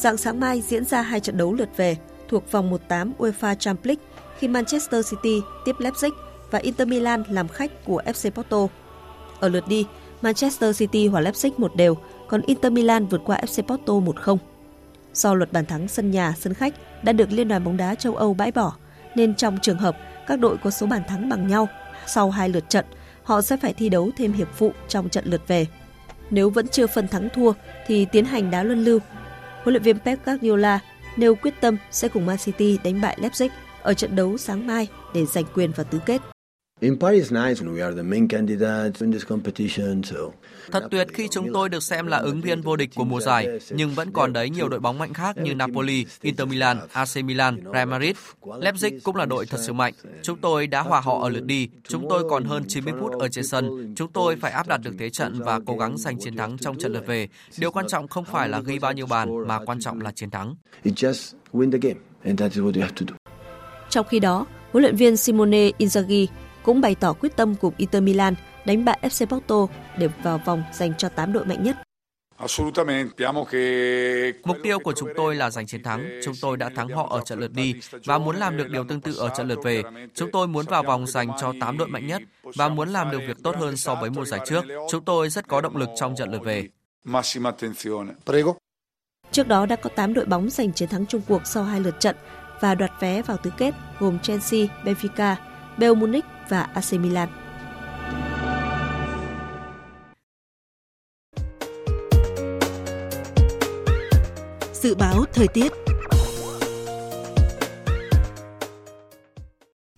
Dạng sáng mai diễn ra hai trận đấu lượt về thuộc vòng 1/8 UEFA Champions League khi Manchester City tiếp Leipzig và Inter Milan làm khách của FC Porto. Ở lượt đi, Manchester City hòa Leipzig một đều, còn Inter Milan vượt qua FC Porto 1-0. Do luật bàn thắng sân nhà, sân khách đã được Liên đoàn bóng đá châu Âu bãi bỏ, nên trong trường hợp các đội có số bàn thắng bằng nhau sau hai lượt trận, họ sẽ phải thi đấu thêm hiệp phụ trong trận lượt về. Nếu vẫn chưa phân thắng thua thì tiến hành đá luân lưu huấn luyện viên Pep Guardiola nêu quyết tâm sẽ cùng Man City đánh bại Leipzig ở trận đấu sáng mai để giành quyền vào tứ kết. Thật tuyệt khi chúng tôi được xem là ứng viên vô địch của mùa giải, nhưng vẫn còn đấy nhiều đội bóng mạnh khác như Napoli, Inter Milan, AC Milan, Real Madrid. Leipzig cũng là đội thật sự mạnh. Chúng tôi đã hòa họ ở lượt đi, chúng tôi còn hơn 90 phút ở trên sân. Chúng tôi phải áp đặt được thế trận và cố gắng giành chiến thắng trong trận lượt về. Điều quan trọng không phải là ghi bao nhiêu bàn, mà quan trọng là chiến thắng. Trong khi đó, huấn luyện viên Simone Inzaghi cũng bày tỏ quyết tâm cùng Inter Milan đánh bại FC Porto để vào vòng dành cho 8 đội mạnh nhất. Mục tiêu của chúng tôi là giành chiến thắng. Chúng tôi đã thắng họ ở trận lượt đi và muốn làm được điều tương tự ở trận lượt về. Chúng tôi muốn vào vòng dành cho 8 đội mạnh nhất và muốn làm được việc tốt hơn so với mùa giải trước. Chúng tôi rất có động lực trong trận lượt về. Trước đó đã có 8 đội bóng giành chiến thắng chung cuộc sau hai lượt trận và đoạt vé vào tứ kết gồm Chelsea, Benfica, Bayern Munich và AC Milan. Dự báo thời tiết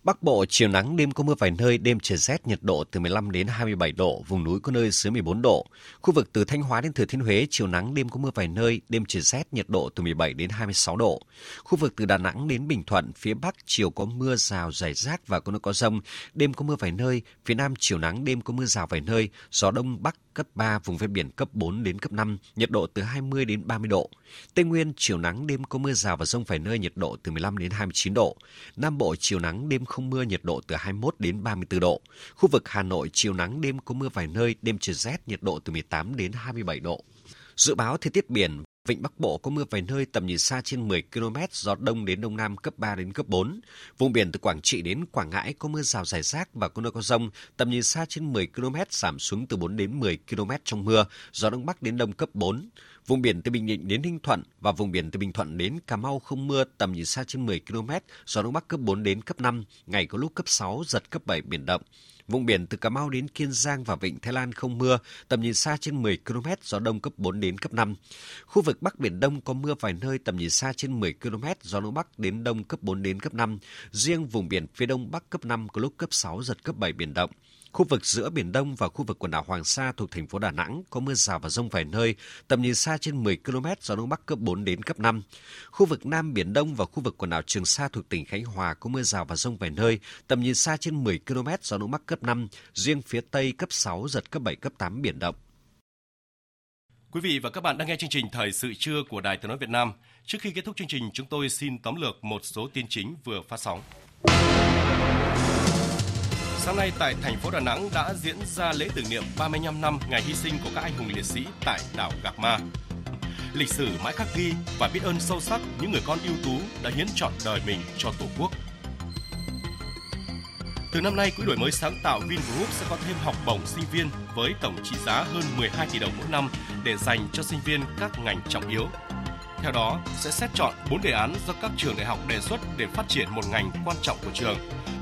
Bắc Bộ chiều nắng đêm có mưa vài nơi, đêm trời rét, nhiệt độ từ 15 đến 27 độ, vùng núi có nơi dưới 14 độ. Khu vực từ Thanh Hóa đến Thừa Thiên Huế chiều nắng đêm có mưa vài nơi, đêm trời rét, nhiệt độ từ 17 đến 26 độ. Khu vực từ Đà Nẵng đến Bình Thuận, phía Bắc chiều có mưa rào rải rác và có nơi có rông, đêm có mưa vài nơi, phía Nam chiều nắng đêm có mưa rào vài nơi, gió đông bắc cấp 3, vùng ven biển cấp 4 đến cấp 5, nhiệt độ từ 20 đến 30 độ. Tây Nguyên chiều nắng đêm có mưa rào và rông vài nơi, nhiệt độ từ 15 đến 29 độ. Nam Bộ chiều nắng đêm không mưa, nhiệt độ từ 21 đến 34 độ. Khu vực Hà Nội chiều nắng đêm có mưa vài nơi, đêm trời rét, nhiệt độ từ 18 đến 27 độ. Dự báo thời tiết biển Vịnh Bắc Bộ có mưa vài nơi tầm nhìn xa trên 10 km, gió đông đến đông nam cấp 3 đến cấp 4. Vùng biển từ Quảng Trị đến Quảng Ngãi có mưa rào rải rác và có nơi có rông, tầm nhìn xa trên 10 km, giảm xuống từ 4 đến 10 km trong mưa, gió đông bắc đến đông cấp 4. Vùng biển từ Bình Định đến Ninh Thuận và vùng biển từ Bình Thuận đến Cà Mau không mưa, tầm nhìn xa trên 10 km, gió đông bắc cấp 4 đến cấp 5, ngày có lúc cấp 6, giật cấp 7 biển động. Vùng biển từ Cà Mau đến Kiên Giang và Vịnh Thái Lan không mưa, tầm nhìn xa trên 10 km, gió đông cấp 4 đến cấp 5. Khu vực Bắc Biển Đông có mưa vài nơi tầm nhìn xa trên 10 km, gió đông bắc đến đông cấp 4 đến cấp 5. Riêng vùng biển phía đông bắc cấp 5 có lúc cấp 6, giật cấp 7 biển động. Khu vực giữa Biển Đông và khu vực quần đảo Hoàng Sa thuộc thành phố Đà Nẵng có mưa rào và rông vài nơi, tầm nhìn xa trên 10 km, gió Đông Bắc cấp 4 đến cấp 5. Khu vực Nam Biển Đông và khu vực quần đảo Trường Sa thuộc tỉnh Khánh Hòa có mưa rào và rông vài nơi, tầm nhìn xa trên 10 km, gió Đông Bắc cấp 5, riêng phía Tây cấp 6, giật cấp 7, cấp 8 biển động. Quý vị và các bạn đang nghe chương trình Thời sự trưa của Đài Tiếng nói Việt Nam. Trước khi kết thúc chương trình, chúng tôi xin tóm lược một số tin chính vừa phát sóng. Sáng nay tại thành phố Đà Nẵng đã diễn ra lễ tưởng niệm 35 năm ngày hy sinh của các anh hùng liệt sĩ tại đảo Gạc Ma. Lịch sử mãi khắc ghi và biết ơn sâu sắc những người con ưu tú đã hiến trọn đời mình cho Tổ quốc. Từ năm nay, Quỹ đổi mới sáng tạo Vingroup sẽ có thêm học bổng sinh viên với tổng trị giá hơn 12 tỷ đồng mỗi năm để dành cho sinh viên các ngành trọng yếu. Theo đó, sẽ xét chọn 4 đề án do các trường đại học đề xuất để phát triển một ngành quan trọng của trường.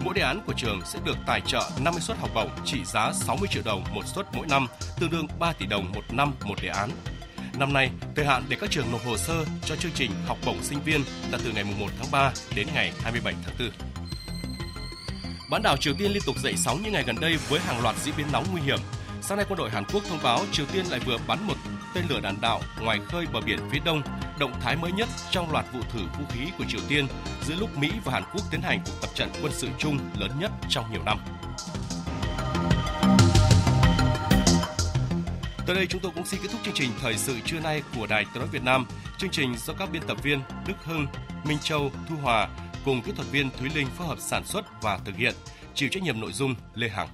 Mỗi đề án của trường sẽ được tài trợ 50 suất học bổng trị giá 60 triệu đồng một suất mỗi năm, tương đương 3 tỷ đồng một năm một đề án. Năm nay, thời hạn để các trường nộp hồ sơ cho chương trình học bổng sinh viên là từ ngày 1 tháng 3 đến ngày 27 tháng 4. Bán đảo Triều Tiên liên tục dậy sóng những ngày gần đây với hàng loạt diễn biến nóng nguy hiểm. Sáng nay, quân đội Hàn Quốc thông báo Triều Tiên lại vừa bắn một tên lửa đạn đạo ngoài khơi bờ biển phía đông, động thái mới nhất trong loạt vụ thử vũ khí của Triều Tiên giữa lúc Mỹ và Hàn Quốc tiến hành cuộc tập trận quân sự chung lớn nhất trong nhiều năm. Tới đây chúng tôi cũng xin kết thúc chương trình thời sự trưa nay của Đài Tiếng nói Việt Nam. Chương trình do các biên tập viên Đức Hưng, Minh Châu, Thu Hòa cùng kỹ thuật viên Thúy Linh phối hợp sản xuất và thực hiện. Chịu trách nhiệm nội dung Lê Hằng.